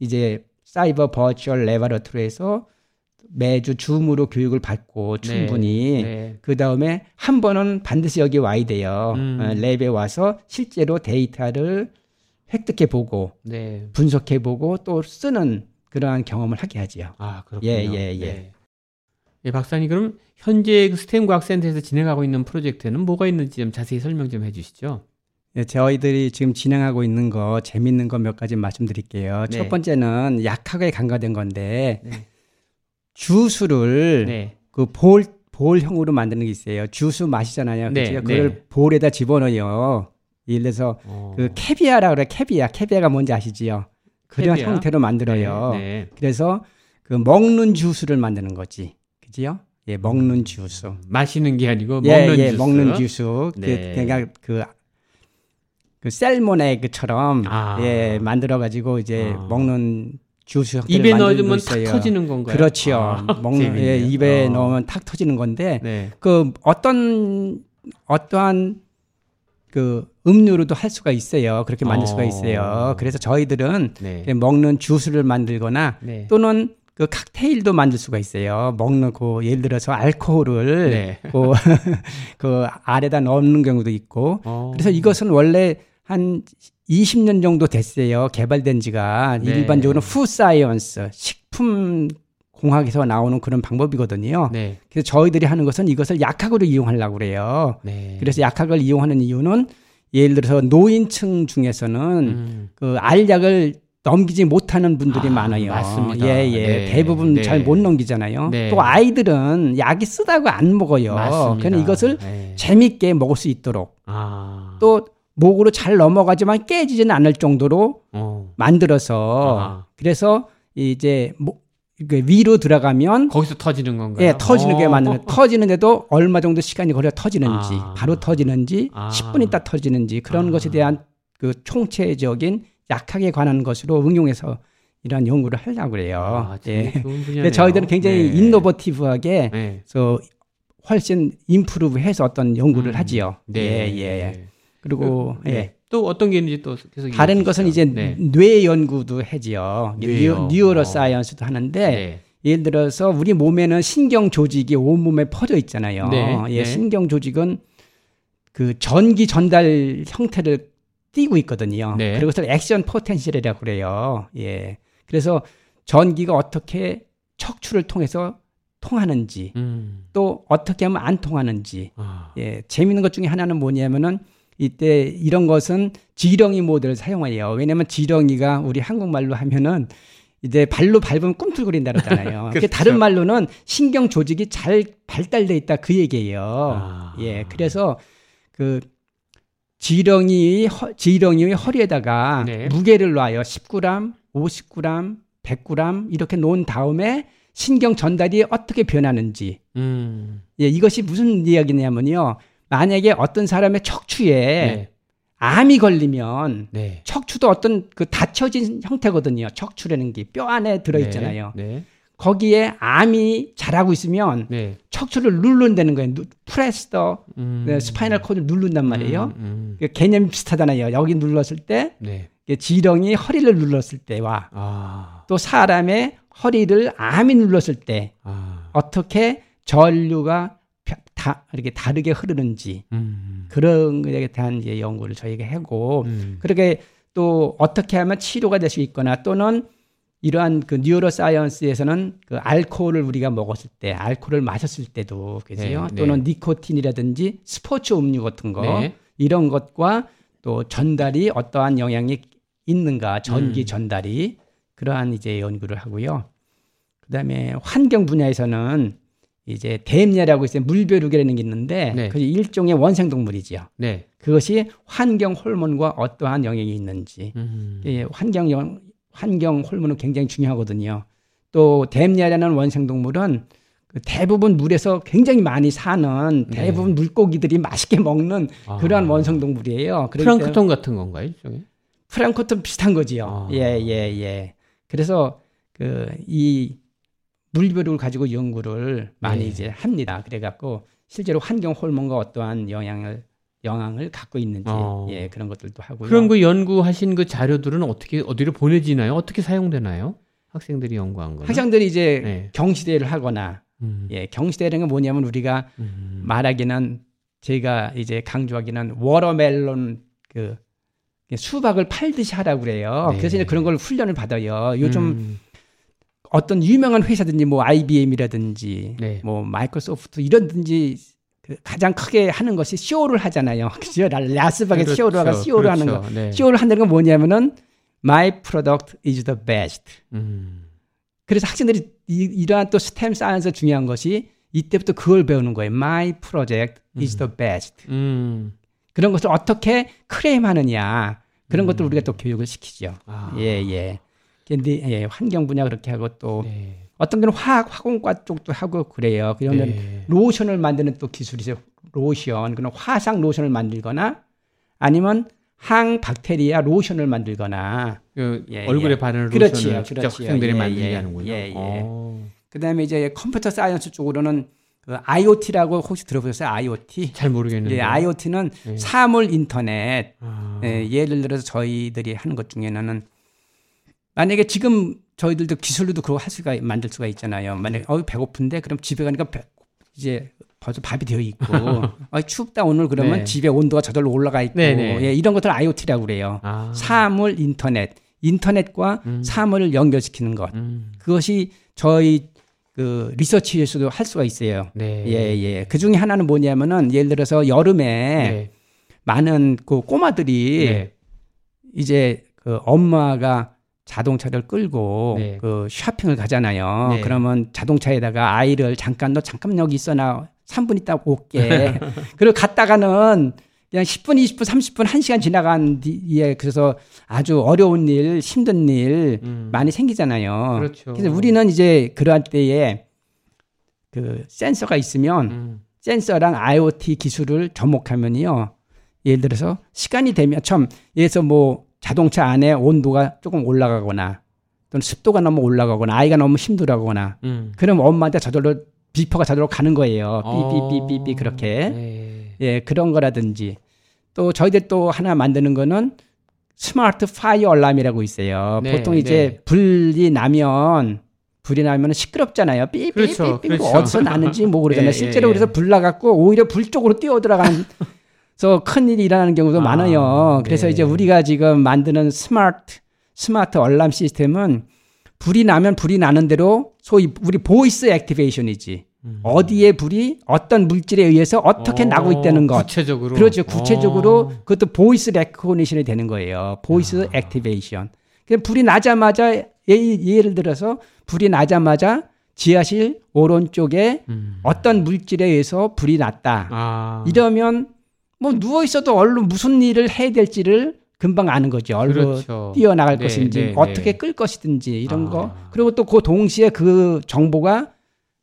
이제 사이버 버추얼 레버러토리에서 매주 Zoom으로 교육을 받고 네. 충분히 네. 그 다음에 한 번은 반드시 여기 와야 돼요. 음. 어, lab에 와서 실제로 데이터를 획득해 보고 네. 분석해 보고 또 쓰는 그러한 경험을 하게 하지요.
아 그렇군요. 예, 예, 예. 네. 예, 박사님 그럼 현재 그 STEM 과학센터에서 진행하고 있는 프로젝트는 뭐가 있는지 좀 자세히 설명 좀 해주시죠.
네, 저희들이 지금 진행하고 있는 거 재밌는 거 몇 가지 말씀드릴게요. 네. 첫 번째는 약학에 간과된 건데 네. 주스를 네. 그볼 볼형으로 만드는 게 있어요. 주스 마시잖아요. 네, 그죠? 그걸 볼에다 집어넣어요. 예를 들어서 어. 그 캐비아라 그래 캐비아 캐비아가 뭔지 아시지요? 그런 캐비아? 형태로 만들어요. 네, 네. 그래서 그 먹는 주스를 만드는 거지, 그지요? 예, 먹는 주스.
마시는 게 아니고 예, 먹는 예, 주스.
먹는 주스. 그, 네. 그, 그러니까 그, 그 셀몬 에그처럼 아. 예 만들어 가지고 이제 아. 먹는 주스
입에 넣으면 탁 터지는 건가요?
그렇지요. 아, 먹는 예, 입에 어. 넣으면 탁 터지는 건데 네. 그 어떤 어떠한 그 음료로도 할 수가 있어요. 그렇게 만들 어. 수가 있어요. 그래서 저희들은 네. 먹는 주스를 만들거나 네. 또는 그 칵테일도 만들 수가 있어요. 먹는 그 예를 들어서 알코올을 네. 그, 그 알에다 넣는 경우도 있고. 어. 그래서 이것은 원래 한 20년 정도 됐어요. 개발된 지가 네. 일반적으로 food science 식품 공학에서 나오는 그런 방법이거든요. 네. 그래서 저희들이 하는 것은 이것을 약학으로 이용하려고 그래요. 네. 그래서 약학을 이용하는 이유는 예를 들어서 노인층 중에서는 음. 그 알약을 넘기지 못하는 분들이 아, 많아요.
맞습니다.
예, 예. 네. 대부분 네. 잘못 넘기잖아요. 네. 또 아이들은 약이 쓰다고 안 먹어요. 맞습니다. 그래서 이것을 네. 재밌게 먹을 수 있도록 아. 또 목으로 잘 넘어가지만 깨지지는 않을 정도로 어. 만들어서 아. 그래서 이제 뭐 위로 들어가면
거기서 터지는 건가요?
예, 터지는 게 맞는 터지는데도 얼마 정도 시간이 걸려 터지는지 아. 바로 터지는지 아. 10분 있다 터지는지 그런 아. 것에 대한 그 총체적인 약하게 관한 것으로 응용해서 이러한 연구를 하려고 그래요. 아, 예. 근데 저희들은 굉장히 네. 인노버티브하게 네. 그 훨씬 improve해서 어떤 연구를 음. 하지요. 네. 예, 예. 그리고 그, 예. 네.
또 어떤 게 있는지 또 계속
다른 것은 이제 네. 뇌 연구도 하지요. neu, neuroscience도 하는데 네. 예를 들어서 우리 몸에는 신경 조직이 온 몸에 퍼져 있잖아요. 네. 예, 네. 신경 조직은 그 전기 전달 형태를 띄고 있거든요. 네. 그것을 action potential이라고 그래요. 예. 그래서 전기가 어떻게 척추를 통해서 통하는지 음. 또 어떻게 하면 안 통하는지 아. 예 재미있는 것 중에 하나는 뭐냐면은 이때 이런 것은 지렁이 모델을 사용해요. 왜냐하면 지렁이가 우리 한국말로 하면은 이제 발로 밟으면 꿈틀거린다 그러잖아요. 그렇죠. 다른 말로는 신경 조직이 잘 발달돼 있다 그 얘기예요. 아. 예, 그래서 그 지렁이 지렁이 허리에다가 네. 무게를 놔요. 10g, 50g, 100g 이렇게 놓은 다음에 신경 전달이 어떻게 변하는지. 음. 예, 이것이 무슨 이야기냐면요. 만약에 어떤 사람의 척추에 네. 암이 걸리면 네. 척추도 어떤 그 닫혀진 형태거든요. 척추라는 게 뼈 안에 들어 있잖아요. 네. 네. 거기에 암이 자라고 있으면 네. 척추를 누른다는 거예요. press the 음. 네, spinal cord를 누른단 말이에요. 음, 음. 개념이 비슷하잖아요. 여기 눌렀을 때 네. 지렁이 허리를 눌렀을 때와 아. 또 사람의 허리를 암이 눌렀을 때 아. 어떻게 전류가 다 이렇게 다르게 흐르는지 음. 그런 것에 대한 이제 연구를 저희가 하고 음. 그렇게 또 어떻게 하면 치료가 될 수 있거나 또는 이러한 그 뉴로 사이언스에서는 그 알코올을 우리가 먹었을 때, 알코올을 마셨을 때도 그죠? 네, 또는 네. 니코틴이라든지 스포츠 음료 같은 거 네. 이런 것과 또 전달이 어떠한 영향이 있는가, 전기 음. 전달이 그러한 이제 연구를 하고요. 그다음에 환경 분야에서는 이제 댐녀라고 있어요. 물벼룩이라는 게 있는데 네. 그 일종의 원생 동물이지요. 네. 그것이 환경 호르몬과 어떠한 영향이 있는지. 음. 예, 환경 영, 환경 호르몬은 굉장히 중요하거든요. 또 댐녀라는 원생 동물은 그 대부분 물에서 굉장히 많이 사는 네. 대부분 네. 물고기들이 맛있게 먹는 아. 그러한 원성 동물이에요.
프랑크톤 같은 건가요? 저게?
프랑크톤 비슷한 거지요. 아. 예, 예, 예. 그래서 그 이 물벼룩을 가지고 연구를 많이 네. 이제 합니다. 그래갖고 실제로 환경 호르몬과 어떠한 영향을 영향을 갖고 있는지 어. 예 그런 것들도 하고요.
그런 그 연구하신 그 자료들은 어떻게 어디로 보내지나요? 어떻게 사용되나요? 학생들이 연구한 거.
학생들이 이제 네. 경시대를 하거나 음. 예 경시대라는 건 뭐냐면 우리가 음. 말하기는 제가 이제 강조하기는 watermelon 그 수박을 팔듯이 하라고 그래요. 네. 그래서 이제 그런 걸 훈련을 받아요. 요즘 음. 어떤 유명한 회사든지 뭐 IBM이라든지 네. 뭐 마이크로소프트 이런 든지 그 가장 크게 하는 것이 쇼를 하잖아요. 그죠? 라스베가스에 그렇죠. 쇼를 하고 쇼를 그렇죠. 하는 거. 네. 쇼를 한다는 건 뭐냐면은 My product is the best. 음. 그래서 학생들이 이, 러한또 STEM science 중요한 것이 이때부터 그걸 배우는 거예요. My project is 음. the best. 음. 그런 것을 어떻게 claim하느냐 그런 음. 것들 우리가 또 교육을 시키죠. 아. 예 예. 근데 예, 환경 분야 그렇게 하고 또 네. 어떤 경우는 화학 화공과 쪽도 하고 그래요. 그러면 네. 로션을 만드는 또 기술이죠. 로션. 그런 화상 로션을 만들거나 아니면 항박테리아 로션을 만들거나
그 예, 얼굴에 예. 바르는 로션을 그렇지요, 직접 그렇지요. 학생들이 예, 만들게 예, 하는군요. 예, 예.
어. 그다음에 이제 computer science 쪽으로는 그 IoT라고 혹시 들어보셨어요? IoT?
잘 모르겠는데.
예, IoT는 예. 사물 인터넷. 아. 예, 예를 들어서 저희들이 하는 것 중에는 만약에 지금 저희들도 기술로도 그거 할 수가 만들 수가 있잖아요. 만약에 어 배고픈데 그럼 집에 가니까 배, 이제 벌써 밥이 되어 있고 어 춥다 오늘 그러면 네. 집에 온도가 저절로 올라가 있고 네, 네. 예, 이런 것들 IoT라고 그래요. 아. 사물 인터넷 인터넷과 음. 사물을 연결시키는 것 음. 그것이 저희 그 리서치에서도 할 수가 있어요. 네. 예, 예. 그 중에 하나는 뭐냐면은 예를 들어서 여름에 네. 많은 그 꼬마들이 네. 이제 그 엄마가 자동차를 끌고 네. 그 쇼핑을 가잖아요. 네. 그러면 자동차에다가 아이를 잠깐 너 잠깐 여기 있어 나 3분 있다 올게. 그리고 갔다가는 그냥 10분, 20분, 30분, 1시간 지나간 뒤에 그래서 아주 어려운 일, 힘든 일 음. 많이 생기잖아요. 그렇죠. 그래서 우리는 이제 그러한 때에 그 센서가 있으면 음. 센서랑 IoT 기술을 접목하면요. 예를 들어서 시간이 되면 참 예서 뭐 자동차 안에 온도가 조금 올라가거나 또는 습도가 너무 올라가거나 아이가 너무 힘들어하거나 음. 그럼 엄마한테 저절로 beeper가 저절로 가는 거예요. 삐삐삐삐삐 어. 그렇게. 네. 예, 그런 거라든지 또 저희들 또 하나 만드는 거는 smart fire alarm이라고 있어요. 네, 보통 이제 네. 불이 나면 불이 나면 시끄럽잖아요. 삐삐삐삐 그렇죠, 그렇죠. 어디서 나는지 뭐 그러잖아요. 예, 실제로 예, 예. 그래서 불 나갖고 오히려 불 쪽으로 뛰어 들어가는 그래서 큰 일이 일어나는 경우도 아, 많아요. 그래서 네. 이제 우리가 지금 만드는 smart smart alarm system은 불이 나면 불이 나는 대로 소위 우리 voice activation이지. 음. 어디에 불이 어떤 물질에 의해서 어떻게 오, 나고 있다는 것.
구체적으로.
그렇죠. 구체적으로 오. 그것도 voice recognition이 되는 거예요. voice 아. activation. 그 불이 나자마자 예, 예를 들어서 불이 나자마자 지하실 오른쪽에 음. 어떤 물질에 의해서 불이 났다. 아. 이러면 뭐 누워 있어도 얼른 무슨 일을 해야 될지를 금방 아는 거죠. 얼른 그렇죠. 뛰어나갈 네, 것인지 네, 어떻게 네. 끌 것이든지 이런 아. 거. 그리고 또 그 동시에 그 정보가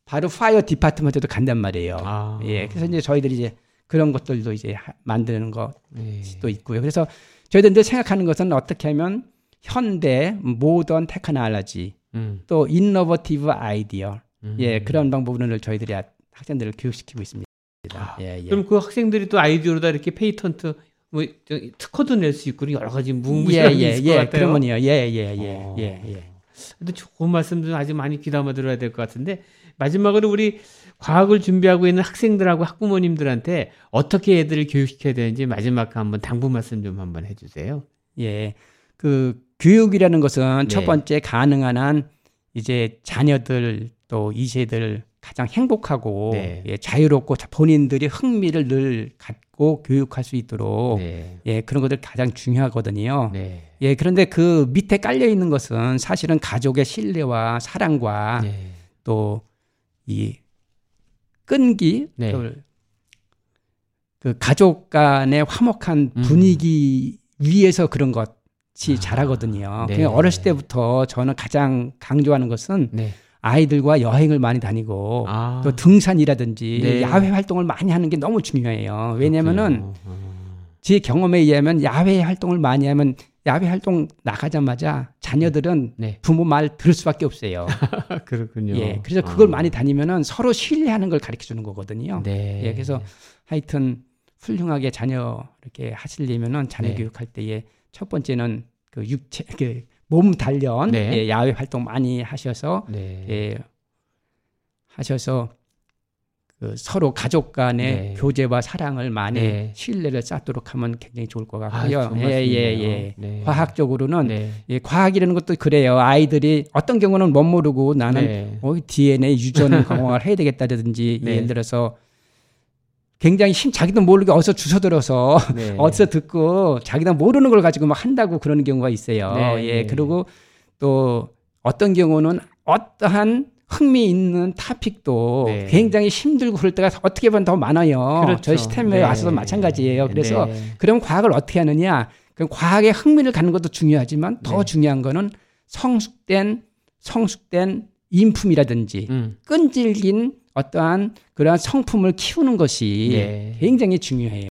바로 파이어 디파트먼트도 간단 말이에요. 아. 예. 그래서 이제 저희들이 이제 그런 것들도 이제 만드는 것도 네. 있고요. 그래서 저희들 늘 생각하는 것은 어떻게 하면 현대 modern technology 음. 또 innovative idea 음. 예 그런 방법을 저희들이 학생들을 교육시키고 있습니다.
아, 예, 예. 그럼 그 학생들이 또 아이디어로다 이렇게 patent 뭐 특허도 낼 수 있고 여러 가지 무궁무진한 예, 예, 있을 예, 것 같아요.
그러면요. 예, 예, 예, 어. 예, 예.
근데 좋은 말씀 좀 아주 많이 귀담아 들어야 될 것 같은데 마지막으로 우리 과학을 준비하고 있는 학생들하고 학부모님들한테 어떻게 애들을 교육시켜야 되는지 마지막 한번 당부 말씀 좀 한번 해주세요.
예, 그 교육이라는 것은 네. 첫 번째 가능한 한 이제 자녀들 또 이세들 가장 행복하고 네. 예, 자유롭고 본인들이 흥미를 늘 갖고 교육할 수 있도록 네. 예, 그런 것들 가장 중요하거든요. 네. 예, 그런데 그 밑에 깔려 있는 것은 사실은 가족의 신뢰와 사랑과 네. 또이 끈기 네. 그 가족 간의 화목한 음. 분위기 음. 위에서 그런 것이 아, 자라거든요. 네. 어렸을 때부터 저는 가장 강조하는 것은 네. 아이들과 여행을 많이 다니고 아. 또 등산이라든지 네. 야외 활동을 많이 하는 게 너무 중요해요. 왜냐면은 제 경험에 의하면 야외 활동을 많이 하면 야외 활동 나가자마자 자녀들은 네. 부모 말 들을 수밖에 없어요.
그렇군요.
예. 그래서 그걸 아. 많이 다니면은 서로 신뢰하는 걸 가르쳐 주는 거거든요. 네. 예. 그래서 하여튼 훌륭하게 자녀 이렇게 하시려면은 자녀 네. 교육할 때에 첫 번째는 그 육체 그 몸 단련 네. 예, 야외 활동 많이 하셔서 네. 예, 하셔서 그 서로 가족 간의 네. 교제와 사랑을 많이 네. 신뢰를 쌓도록 하면 굉장히 좋을 것 같고요. 아, 예, 예, 예. 네. 과학적으로는 네. 예, 과학이라는 것도 그래요. 아이들이 어떤 경우는 못 모르고 나는 네. 어, DNA 유전 공학을 해야 되겠다든지 네. 예를 들어서 굉장히 힘 자기도 모르게 어디서 주워들어서 네. 어디서 듣고 자기도 모르는 걸 가지고 막 한다고 그러는 경우가 있어요. 네. 예. 그리고 또 어떤 경우는 어떠한 흥미 있는 타픽도 네. 굉장히 힘들고 그럴 때가 어떻게 보면 더 많아요. 그렇죠. 저희 시스템에 네. 와서도 마찬가지예요. 그래서 네. 그럼 과학을 어떻게 하느냐? 그럼 과학에 흥미를 갖는 것도 중요하지만 더 네. 중요한 거는 성숙된 성숙된 인품이라든지 음. 끈질긴 어떠한 그러한 성품을 키우는 것이 네. 굉장히 중요해요.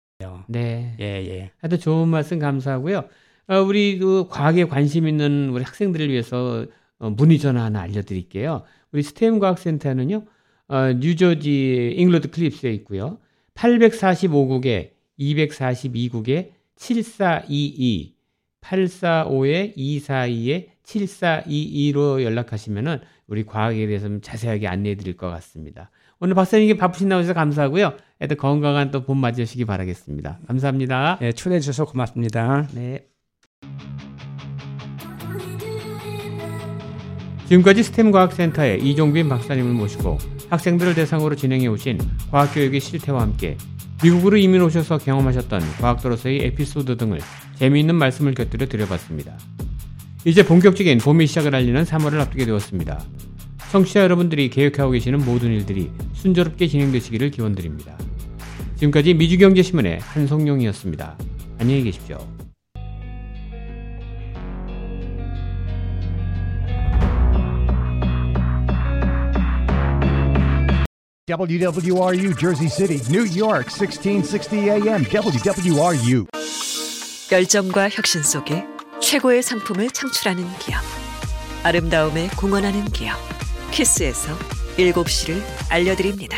네. 예, 예. 하여튼 좋은 말씀 감사하고요. 어, 우리 그 과학에 관심 있는 우리 학생들을 위해서 어, 문의 전화 하나 알려드릴게요. 우리 스템 과학센터는요, 어, 뉴저지 잉글랜드 클립스에 있고요. 845국에 242국에 7422 845에 242에 7422로 연락하시면은 우리 과학에 대해서 좀 자세하게 안내해 드릴 것 같습니다. 오늘 박사님께 바쁘신 나오셔서 감사하고요. 애들 건강한 또 봄 맞으시기 바라겠습니다. 감사합니다.
네, 초대해 주셔서 고맙습니다. 네.
지금까지 스템 과학센터의 이종빈 박사님을 모시고 학생들을 대상으로 진행해 오신 과학교육의 실태와 함께 미국으로 이민 오셔서 경험하셨던 과학도로서의 에피소드 등을 재미있는 말씀을 곁들여 드려봤습니다. 이제 본격적인 봄이 시작을 알리는 3월을 앞두게 되었습니다. 청취자 여러분들이 계획하고 계시는 모든 일들이 순조롭게 진행되시기를 기원드립니다. 지금까지 미주경제신문의 한송용이었습니다. 안녕히 계십시오.
WWRU Jersey City, New York, 1660 AM, WWRU.
열정과 혁신 속에 최고의 상품을 창출하는 기업. 아름다움에 공헌하는 기업. 키스에서 7시를 알려드립니다.